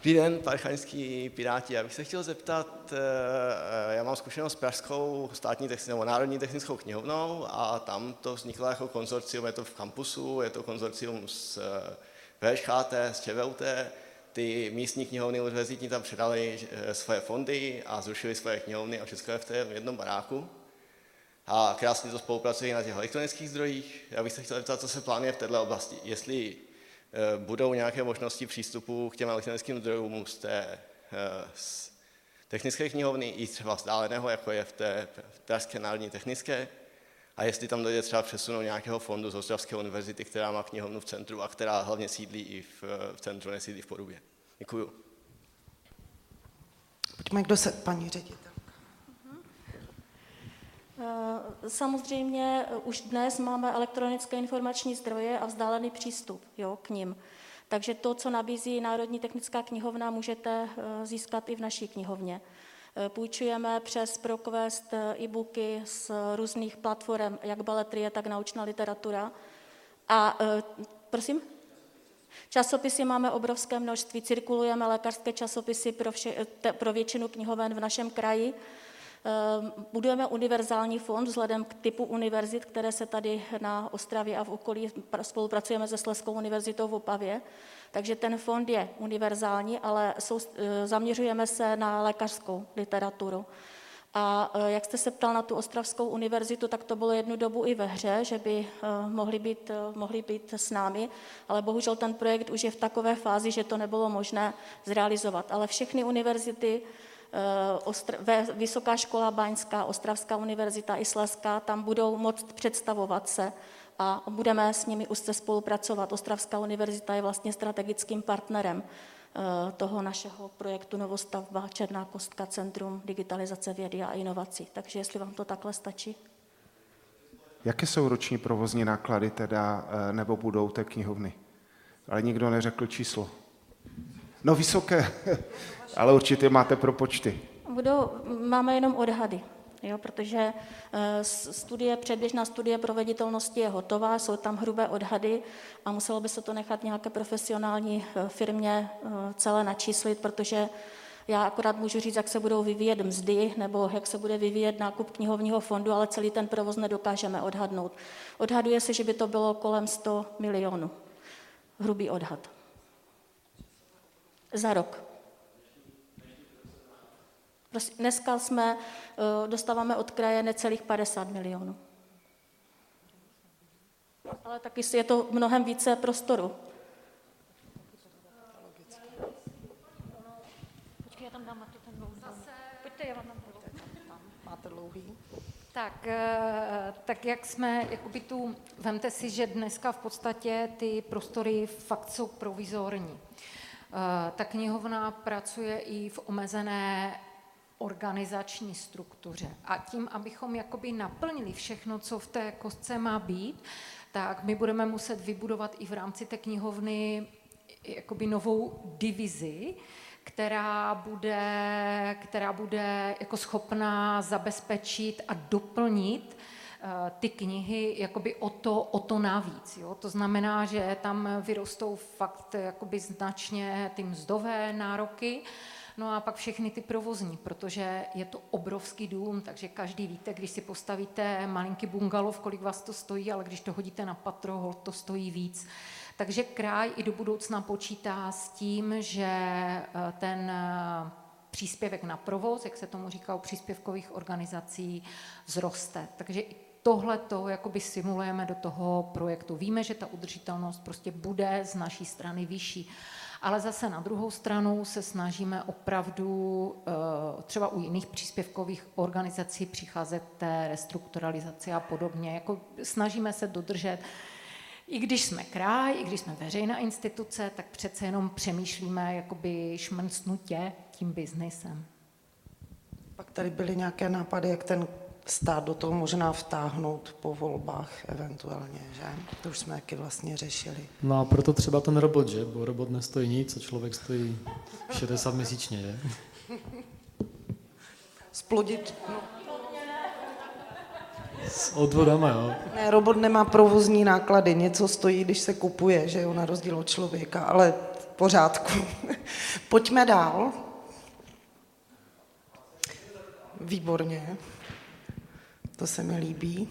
Dobrý den, parchanický piráti. Já bych se chtěl zeptat, eh, já mám zkušenost s Pražskou státní nebo Národní technickou knihovnou a tam to vzniklo jako konzorcium, je to v kampusu, je to konzorcium s eh, VŠHT, s ČVUT, ty místní knihovny univerzitní tam předali eh, svoje fondy a zrušili svoje knihovny a všechno je v tom jednom baráku. A krásně to spolupracují na těch elektronických zdrojích. Já bych se chtěl zeptat, co se plánuje v této oblasti. Jestli Eh, budou nějaké možnosti přístupu k těm elektronickým zdrojům z té z technické knihovny i třeba vzdáleného, jako je v té Pražské národní technické, a jestli tam dojde třeba přesunout nějakého fondu z Ostravské univerzity, která má knihovnu v centru a která hlavně sídlí i v, v centru, nesídlí v Porubě. Děkuju. Pojďme, kdo se, paní ředitel. Eh, samozřejmě eh, už dnes máme elektronické informační zdroje a vzdálený přístup jo, k ním. Takže to, co nabízí Národní technická knihovna, můžete eh, získat i v naší knihovně. Půjčujeme přes ProQuest e-booky z různých platform, jak baletrie, tak naučná literatura. A prosím? Časopisy máme obrovské množství, cirkulujeme lékařské časopisy pro, vše, pro většinu knihoven v našem kraji. Ehm, budujeme univerzální fond vzhledem k typu univerzit, které se tady na Ostravě a v okolí spolupracujeme se Sleskou univerzitou v Opavě. Takže ten fond je univerzální, ale jsou, e, zaměřujeme se na lékařskou literaturu. A e, jak jste se ptal na tu Ostravskou univerzitu, tak to bylo jednu dobu i ve hře, že by e, mohli být, mohli být s námi, ale bohužel ten projekt už je v takové fázi, že to nebylo možné zrealizovat. Ale všechny univerzity Eh, Vysoká škola Baňská, Ostravská univerzita i Slezská, tam budou moct představovat se a budeme s nimi úzce spolupracovat. Ostravská univerzita je vlastně strategickým partnerem eh, toho našeho projektu Novostavba Černá kostka Centrum digitalizace vědy a inovací. Takže jestli vám to takhle stačí. Jaké jsou roční provozní náklady teda, eh, nebo budou té knihovny? Ale nikdo neřekl číslo. No vysoké. [laughs] Ale určitě máte propočty. Budou, máme jenom odhady, jo, protože eh, studie, předběžná studie proveditelnosti je hotová, jsou tam hrubé odhady a muselo by se to nechat nějaké profesionální eh, firmě eh, celé načíslit, protože já akorát můžu říct, jak se budou vyvíjet mzdy nebo jak se bude vyvíjet nákup knihovního fondu, ale celý ten provoz nedokážeme odhadnout. Odhaduje se, že by to bylo kolem 100 milionů. Hrubý odhad. Za rok. Prostě dneska jsme, eh, dostáváme od kraje necelých 50 milionů. Ale taky je to mnohem více prostoru. Máte dlouhý. Tak, eh, tak jak jsme, jakoby tu, vemte si, že dneska v podstatě ty prostory fakt jsou provizorní. Eh, ta knihovna pracuje i v omezené organizační struktuře. A tím, abychom jakoby naplnili všechno, co v té kostce má být, tak my budeme muset vybudovat i v rámci té knihovny jakoby novou divizi, která bude, která bude jako schopná zabezpečit a doplnit uh, ty knihy jakoby o to, o to navíc. Jo? To znamená, že tam vyrostou fakt jakoby značně ty mzdové nároky, No a pak všechny ty provozní, protože je to obrovský dům, takže každý víte, když si postavíte malinký bungalov, kolik vás to stojí, ale když to hodíte na patro, to stojí víc. Takže kraj i do budoucna počítá s tím, že eh, ten eh, příspěvek na provoz, jak se tomu říká u příspěvkových organizací, vzroste. Takže i tohle to jakoby simulujeme do toho projektu. Víme, že ta udržitelnost prostě bude z naší strany vyšší Ale zase na druhou stranu se snažíme opravdu eh, třeba u jiných příspěvkových organizací přicházet té restrukturalizaci a podobně. Jako snažíme se dodržet i když jsme kraj, i když jsme veřejná instituce, tak přece jenom přemýšlíme jakoby šmrncnutě tím biznesem. Pak tady byly nějaké nápady, jak ten stát do toho možná vtáhnout po volbách eventuálně, že? To už jsme taky vlastně řešili. No a proto třeba ten robot, že? Bo robot nestojí nic a člověk stojí 60 měsíčně, že? Splodit, no. S odvodama, jo. Ne, robot nemá provozní náklady, něco stojí, když se kupuje, že jo, na rozdíl od člověka, ale v pořádku. [laughs] Pojďme dál. Výborně. To se mi líbí.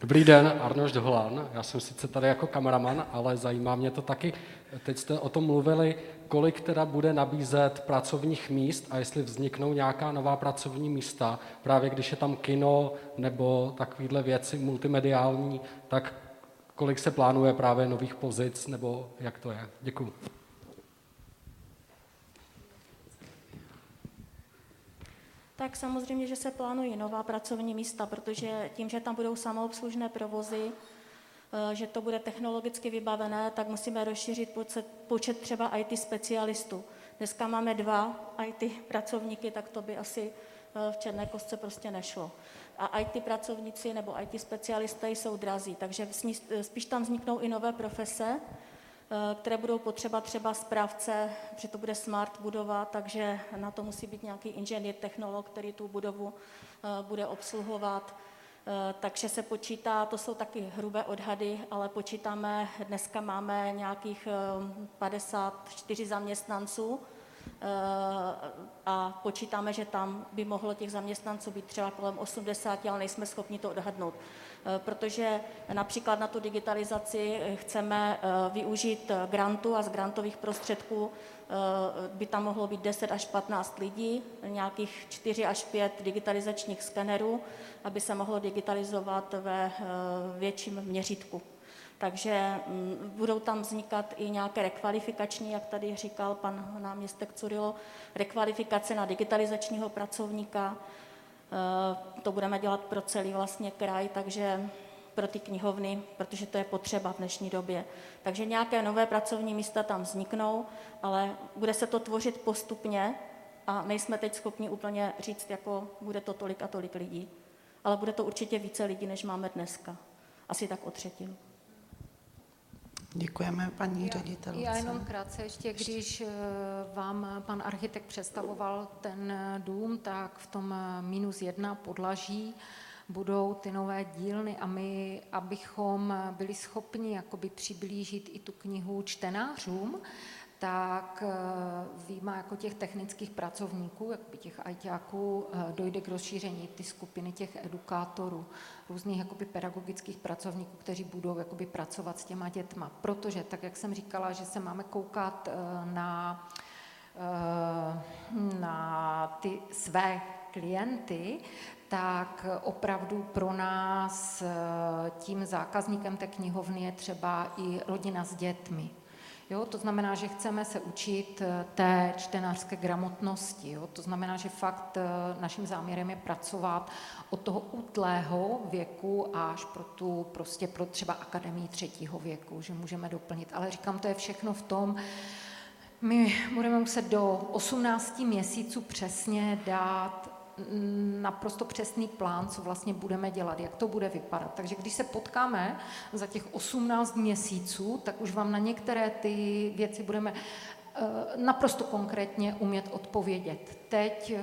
Dobrý den, Arnoš Doholán. Já jsem sice tady jako kameraman, ale zajímá mě to taky. Teď jste o tom mluvili, kolik teda bude nabízet pracovních míst a jestli vzniknou nějaká nová pracovní místa, právě když je tam kino nebo takovéhle věci multimediální, tak kolik se plánuje právě nových pozic, nebo jak to je? Děkuji. Tak samozřejmě, že se plánují nová pracovní místa, protože tím, že tam budou samoobslužné provozy, eh, že to bude technologicky vybavené, tak musíme rozšířit počet, počet třeba IT specialistů. Dneska máme dva IT pracovníky, tak to by asi eh, v Černé kostce prostě nešlo. A IT pracovníci nebo IT specialisté jsou drazí, takže spíš tam vzniknou i nové profese, Eh, které budou potřeba třeba správce, že to bude smart budova, takže na to musí být nějaký inženýr, technolog, který tu budovu eh, bude obsluhovat. Eh, takže se počítá, to jsou taky hrubé odhady, ale počítáme, dneska máme nějakých 54 zaměstnanců a počítáme, že tam by mohlo těch zaměstnanců být třeba kolem 80, ale nejsme schopni to odhadnout. Eh, protože například na tu digitalizaci eh, chceme eh, využít grantu a z grantových prostředků by tam mohlo být 10 až 15 lidí, nějakých 4 až 5 digitalizačních skenerů, aby se mohlo digitalizovat ve větším měřítku. Takže mm, budou tam vznikat i nějaké rekvalifikační, jak tady říkal pan náměstek Curilo, rekvalifikace na digitalizačního pracovníka, to budeme dělat pro celý vlastně kraj, takže pro ty knihovny, protože to je potřeba v dnešní době. Takže nějaké nové pracovní místa tam vzniknou, ale bude se to tvořit postupně a nejsme teď schopni úplně říct, jako bude to tolik a tolik lidí. Ale bude to určitě více lidí, než máme dneska. Asi tak o třetinu. Děkujeme, paní ředitelce. Já jenom krátce ještě, když eh, vám pan architekt představoval ten eh, dům, tak v tom eh, minus jedna podlaží budou ty nové dílny a my, abychom byli schopni jakoby přiblížit i tu knihu čtenářům, tak výjima jako těch technických pracovníků, jako těch ajťáků, dojde k rozšíření ty skupiny těch edukátorů různých jakoby pedagogických pracovníků, kteří budou jakoby pracovat s těma dětma. Protože, tak jak jsem říkala, že se máme koukat eh, na, eh, na ty své klienty, tak opravdu pro nás eh, tím zákazníkem té knihovny je třeba i rodina s dětmi. Jo, to znamená, že chceme se učit eh, té čtenářské gramotnosti. Jo. To znamená, že fakt eh, naším záměrem je pracovat od toho útlého věku až pro tu prostě pro třeba akademii třetího věku, že můžeme doplnit. Ale říkám, to je všechno v tom, my budeme muset do 18 měsíců přesně dát naprosto přesný plán, co vlastně budeme dělat, jak to bude vypadat. Takže když se potkáme za těch 18 měsíců, tak už vám na některé ty věci budeme eh, naprosto konkrétně umět odpovědět. Teď eh,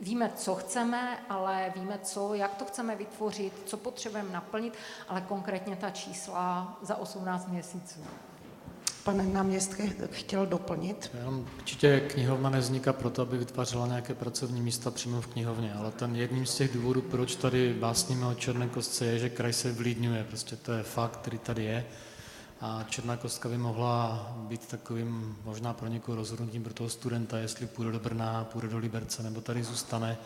víme, co chceme, ale víme, co, jak to chceme vytvořit, co potřebujeme naplnit, ale konkrétně ta čísla za 18 měsíců. Pane náměstky, chtěl doplnit? Jenom určitě knihovna nevzniká proto, aby vytvářela nějaké pracovní místa přímo v knihovně, ale ten jedním z těch důvodů, proč tady básníme o Černé kostce, je, že kraj se vlídňuje. Prostě to je fakt, který tady je. A Černá kostka by mohla být takovým možná pro někoho rozhodnutím pro toho studenta, jestli půjde do Brna, půjde do Liberce nebo tady zůstane.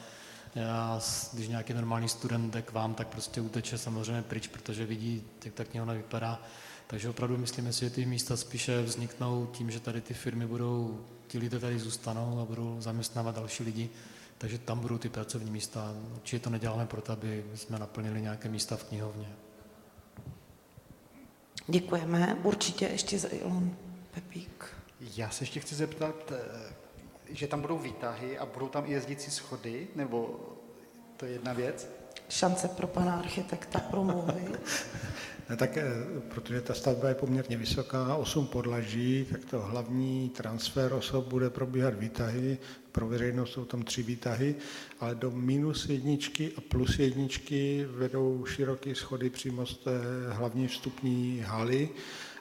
Já, když nějaký normální student jde k vám, tak prostě uteče samozřejmě pryč, protože vidí, jak ta knihovna vypadá Takže opravdu myslíme si, že ty místa spíše vzniknou tím, že tady ty firmy budou, ti lidé tady zůstanou a budou zaměstnávat další lidi, takže tam budou ty pracovní místa. Určitě to neděláme proto, aby jsme naplnili nějaké místa v knihovně. Děkujeme. Určitě ještě za Ilon Pepík. Já se ještě chci zeptat, eh, že tam budou výtahy a budou tam i jezdící schody, nebo to je jedna věc? Šance pro pana architekta promluvit. [laughs] Ne, tak, eh, protože ta stavba je poměrně vysoká, 8 podlaží, tak to hlavní transfer osob bude probíhat výtahy, pro veřejnost jsou tam tři výtahy, ale do minus jedničky a plus jedničky vedou široké schody přímo z té hlavní vstupní haly,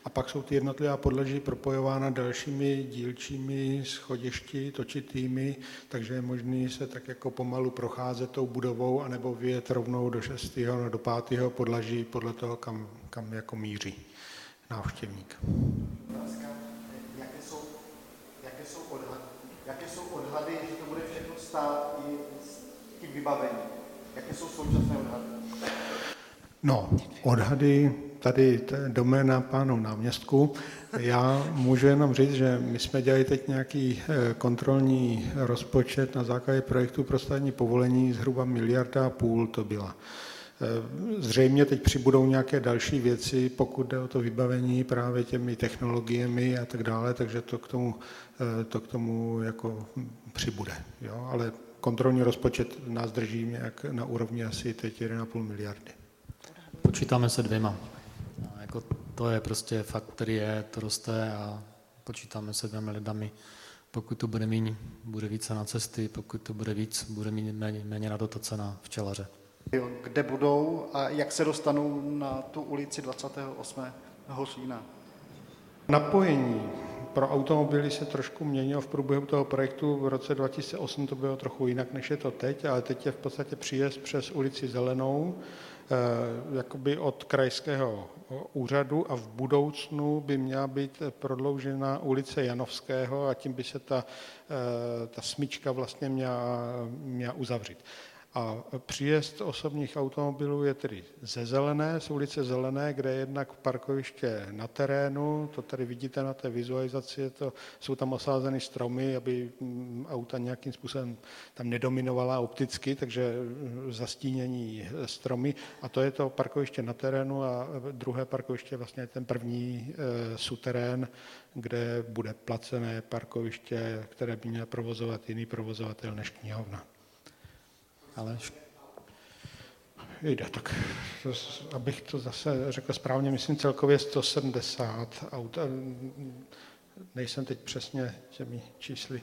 a pak jsou ty jednotlivá podlaží propojována dalšími dílčími schodišti točitými, takže je možné se tak jako pomalu procházet tou budovou anebo vyjet rovnou do šestého nebo do pátého podlaží podle toho, kam, kam jako míří návštěvník. Jaké jsou, jaké jsou, odhady, jaké jsou odhady, že to bude všechno stát i s tím vybavením? Jaké jsou současné odhady? No, odhady tady doména pánů náměstků. Já můžu jenom říct, že my jsme dělali teď nějaký eh, kontrolní rozpočet na základě projektu pro stavní povolení, zhruba miliarda a půl to byla. Eh, zřejmě teď přibudou nějaké další věci, pokud jde o to vybavení právě těmi technologiemi a tak dále, takže to k tomu, eh, to k tomu jako přibude. Jo? Ale kontrolní rozpočet nás drží nějak na úrovni asi teď 1,5 miliardy. Počítáme se dvěma. To je prostě fakt, který je, to roste a počítáme se dvěma lidami. Pokud to bude méně, bude více na cesty, pokud to bude víc, bude méně, méně na dotace na včelaře. Kde budou a jak se dostanou na tu ulici 28. října? Napojení pro automobily se trošku měnilo v průběhu toho projektu. V roce 2008 to bylo trochu jinak, než je to teď, ale teď je v podstatě příjezd přes ulici Zelenou, jakoby od krajského úřadu a v budoucnu by měla být prodloužena ulice Janovského a tím by se ta, eh, ta smyčka vlastně měla, měla uzavřít. A příjezd osobních automobilů je tedy ze Zelené, z ulice Zelené, kde je jednak parkoviště na terénu, to tady vidíte na té vizualizaci, je to, jsou tam osázeny stromy, aby mm, auta nějakým způsobem tam nedominovala opticky, takže mm, zastínění stromy. A to je to parkoviště na terénu a druhé parkoviště vlastně ten první e, suterén, kde bude placené parkoviště, které by měl provozovat jiný provozovatel než knihovna. Ale Jde, tak abych to zase řekl správně, myslím celkově 170 aut. Nejsem teď přesně těmi čísly.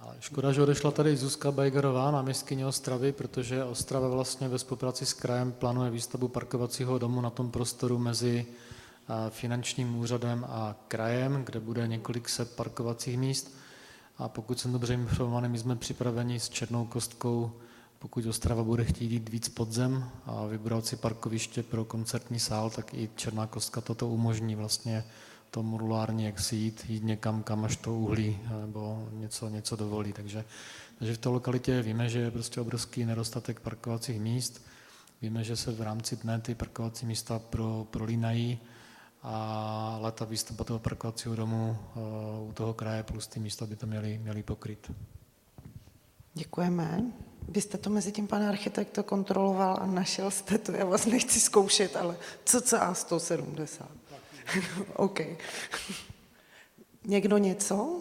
Ale škoda, že odešla tady Zuzka Bajgerová, náměstkyně Ostravy, protože Ostrava vlastně ve spolupráci s krajem plánuje výstavbu parkovacího domu na tom prostoru mezi finančním úřadem a krajem, kde bude několik set parkovacích míst. A pokud jsem dobře informovaný, my jsme připraveni s Černou kostkou pokud Ostrava bude chtít jít víc podzem a vybrat si parkoviště pro koncertní sál, tak i Černá kostka toto umožní vlastně to modulárně, jak si jít, jít někam, kam až to uhlí nebo něco, něco dovolí. Takže, takže v té lokalitě víme, že je prostě obrovský nedostatek parkovacích míst. Víme, že se v rámci dne ty parkovací místa pro, prolínají, a, ale ta výstavba toho parkovacího domu uh, u toho kraje plus ty místa by to měly, měly pokryt. Děkujeme. Vy jste to mezi tím, pane architekt, kontroloval a našel jste to. Já vás nechci zkoušet, ale cca 170. [laughs] OK. Někdo něco?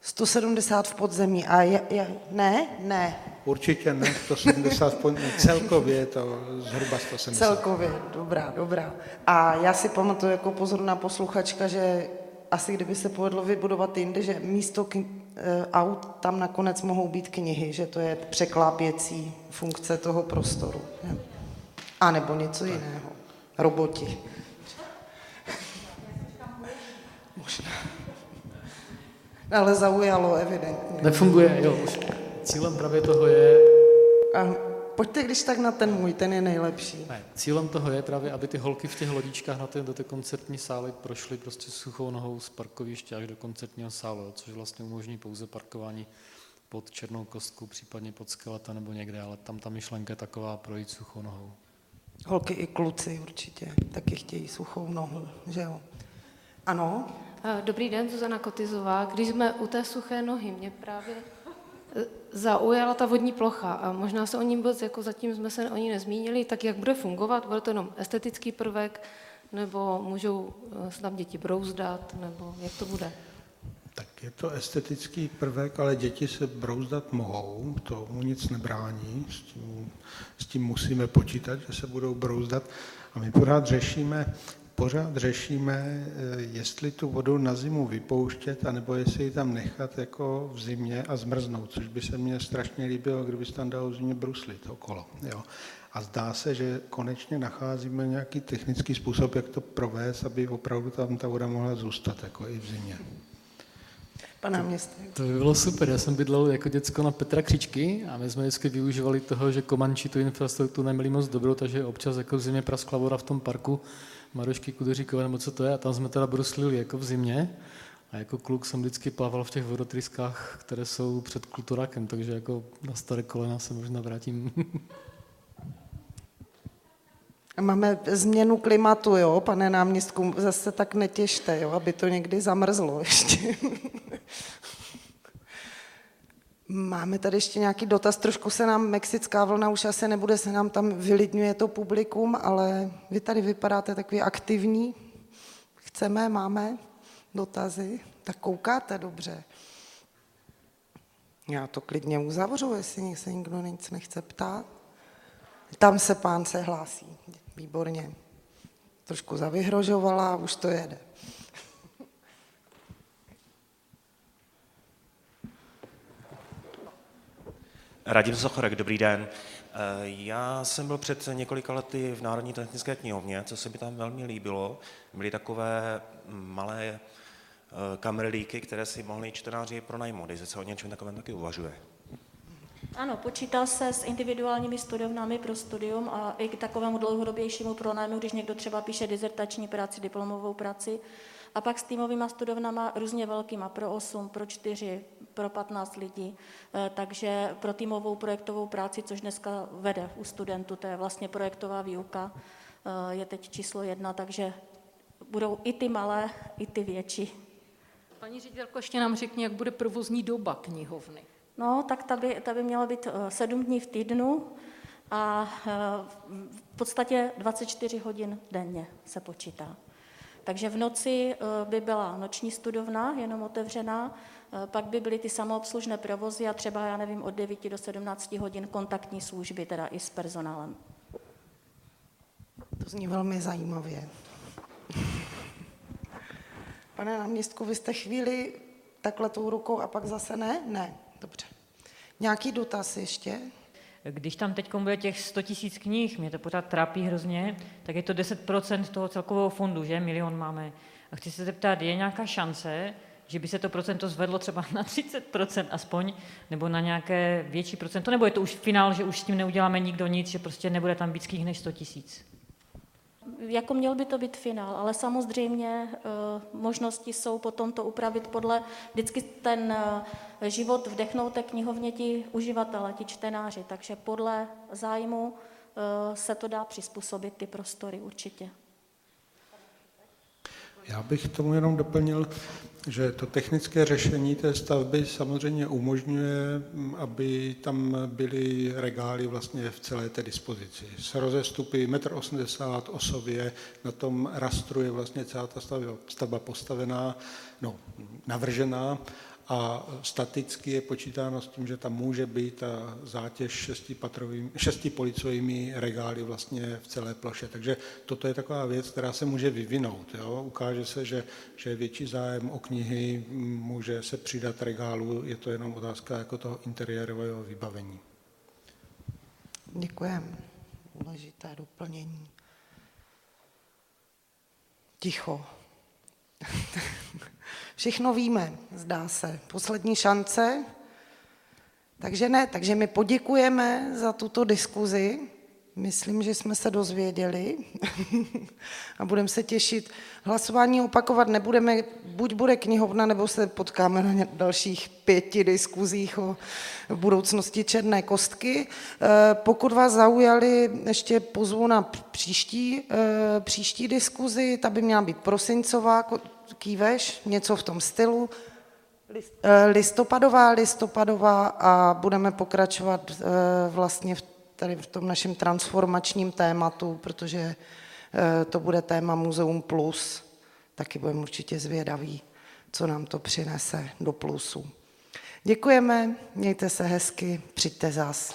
170 v podzemí. A je, je, ne? Ne. Určitě ne, 170 v podzemí. [laughs] Celkově je to zhruba 170. Celkově, dobrá, dobrá. A já si pamatuju jako pozorná posluchačka, že asi kdyby se povedlo vybudovat jinde, že místo aut tam nakonec mohou být knihy, že to je překlápěcí funkce toho prostoru. Ne? A nebo něco jiného. Roboti. Možná. Ale zaujalo, evidentně. Nefunguje, jo. Cílem právě toho je... A pojďte když tak na ten můj, ten je nejlepší. Ne, cílem toho je právě, aby ty holky v těch lodičkách na té, do té koncertní sály prošly prostě suchou nohou z parkoviště až do koncertního sálu, což vlastně umožní pouze parkování pod Černou kostku, případně pod skeleta nebo někde, ale tam ta myšlenka je taková projít suchou nohou. Holky i kluci určitě taky chtějí suchou nohu, že jo? Ano? Eh, dobrý den, Zuzana Kotizová. Když jsme u té suché nohy, mě právě zaujala ta vodní plocha a možná se o ní vůbec, jako zatím jsme se o ní nezmínili, tak jak bude fungovat? Bude to jenom estetický prvek, nebo můžou eh, se tam děti brouzdat, nebo jak to bude? Tak je to estetický prvek, ale děti se brouzdat mohou, tomu nic nebrání, s tím, s tím musíme počítat, že se budou brouzdat. A my pořád řešíme, pořád řešíme, eh, jestli tu vodu na zimu vypouštět, anebo jestli ji tam nechat jako v zimě a zmrznout, což by se mně strašně líbilo, kdyby se tam dalo v zimě bruslit okolo. Jo. A zdá se, že konečně nacházíme nějaký technický způsob, jak to provést, aby opravdu tam ta voda mohla zůstat, jako i v zimě. Pane náměstek. To by bylo super. Já jsem bydlel jako děcko na Petra Křičky a my jsme vždycky využívali toho, že Komanči tu infrastrukturu neměli moc dobrou, takže občas jako v zimě praskla voda v tom parku Marošky Kudeříkové, nebo co to je, a tam jsme teda bruslili jako v zimě. A jako kluk jsem vždycky plaval v těch vodotryskách, které jsou před kulturákem, takže jako na staré kolena se možná vrátím. Máme změnu klimatu, jo, pane náměstku, zase tak netěžte, jo, aby to někdy zamrzlo ještě. Máme tady ještě nějaký dotaz, trošku se nám mexická vlna už asi nebude, se nám tam vylidňuje to publikum, ale vy tady vypadáte takový aktivní. Chceme, máme dotazy, tak koukáte dobře. Já to klidně uzavřu, jestli se nikdo nic nechce ptát. Tam se pán se hlásí. Výborně. Trošku zavyhrožovala už to jede. Radim Sochorek, dobrý den. Eh, já jsem byl před několika lety v Národní technické knihovně, co se mi tam velmi líbilo. Byly takové malé eh, kamerlíky, které si mohli čtenáři pronajmout, jestli se o něčem takovém taky uvažuje. Ano, počítá se s individuálními studovnami pro studium a i k takovému dlouhodobějšímu pronájmu, když někdo třeba píše dizertační práci, diplomovou práci, a pak s týmovými studovnama různě velkýma, pro 8, pro 4, pro 15 lidí. Eh, takže pro týmovou projektovou práci, což dneska vede u studentů, to je vlastně projektová výuka, eh, je teď číslo jedna, takže budou i ty malé, i ty větší. Paní ředitelko, ještě nám řekni, jak bude provozní doba knihovny. No, tak ta by, ta by měla být eh, sedm dní v týdnu a v podstatě 24 hodin denně se počítá. Takže v noci by byla noční studovna, jenom otevřená, pak by byly ty samoobslužné provozy a třeba, já nevím, od 9 do 17 hodin kontaktní služby, teda i s personálem. To zní velmi zajímavě. Pane náměstku, vy jste chvíli takhle tou rukou a pak zase ne? Ne, dobře. Nějaký dotaz ještě? Když tam teď bude těch 100 tisíc knih, mě to pořád trápí hrozně, tak je to 10% toho celkového fondu, že? Milion máme. A chci se zeptat, je nějaká šance, že by se to procento zvedlo třeba [laughs] na 30% aspoň, nebo na nějaké větší procento, nebo je to už finál, že už s tím neuděláme nikdo nic, že prostě nebude tam víc než 100 tisíc? Jako měl by to být finál, ale samozřejmě uh, možnosti jsou potom to upravit podle, vždycky ten uh, život vdechnou té knihovně ti uživatele, ti čtenáři, takže podle zájmu uh, se to dá přizpůsobit ty prostory určitě. Já bych tomu jenom doplnil, že to technické řešení té stavby samozřejmě umožňuje, aby tam byly regály vlastně v celé té dispozici. S rozestupy 1,80 m osobě, na tom rastru je vlastně celá ta stavba, stavba postavená, no, navržená a staticky je počítáno s tím, že tam může být ta zátěž šesti, šesti policovými regály vlastně v celé ploše. Takže toto je taková věc, která se může vyvinout. Jo? Ukáže se, že, že je větší zájem o knihy, může se přidat regálu, je to jenom otázka jako toho interiérového vybavení. Děkujeme. Důležité doplnění. Ticho. [laughs] Všechno víme, zdá se. Poslední šance. Takže ne, takže my poděkujeme za tuto diskuzi myslím, že jsme se dozvěděli [laughs] a budeme se těšit. Hlasování opakovat nebudeme, buď bude knihovna, nebo se potkáme na dalších pěti diskuzích o budoucnosti Černé kostky. Eh, pokud vás zaujali, ještě pozvu na příští, eh, příští diskuzi, ta by měla být prosincová, kýveš, něco v tom stylu. Eh, listopadová, listopadová a budeme pokračovat vlastně v tady v tom našem transformačním tématu, protože eh, to bude téma Muzeum Plus. Taky budeme určitě zvědaví, co nám to přinese do plusu. Děkujeme, mějte se hezky, přijďte zas.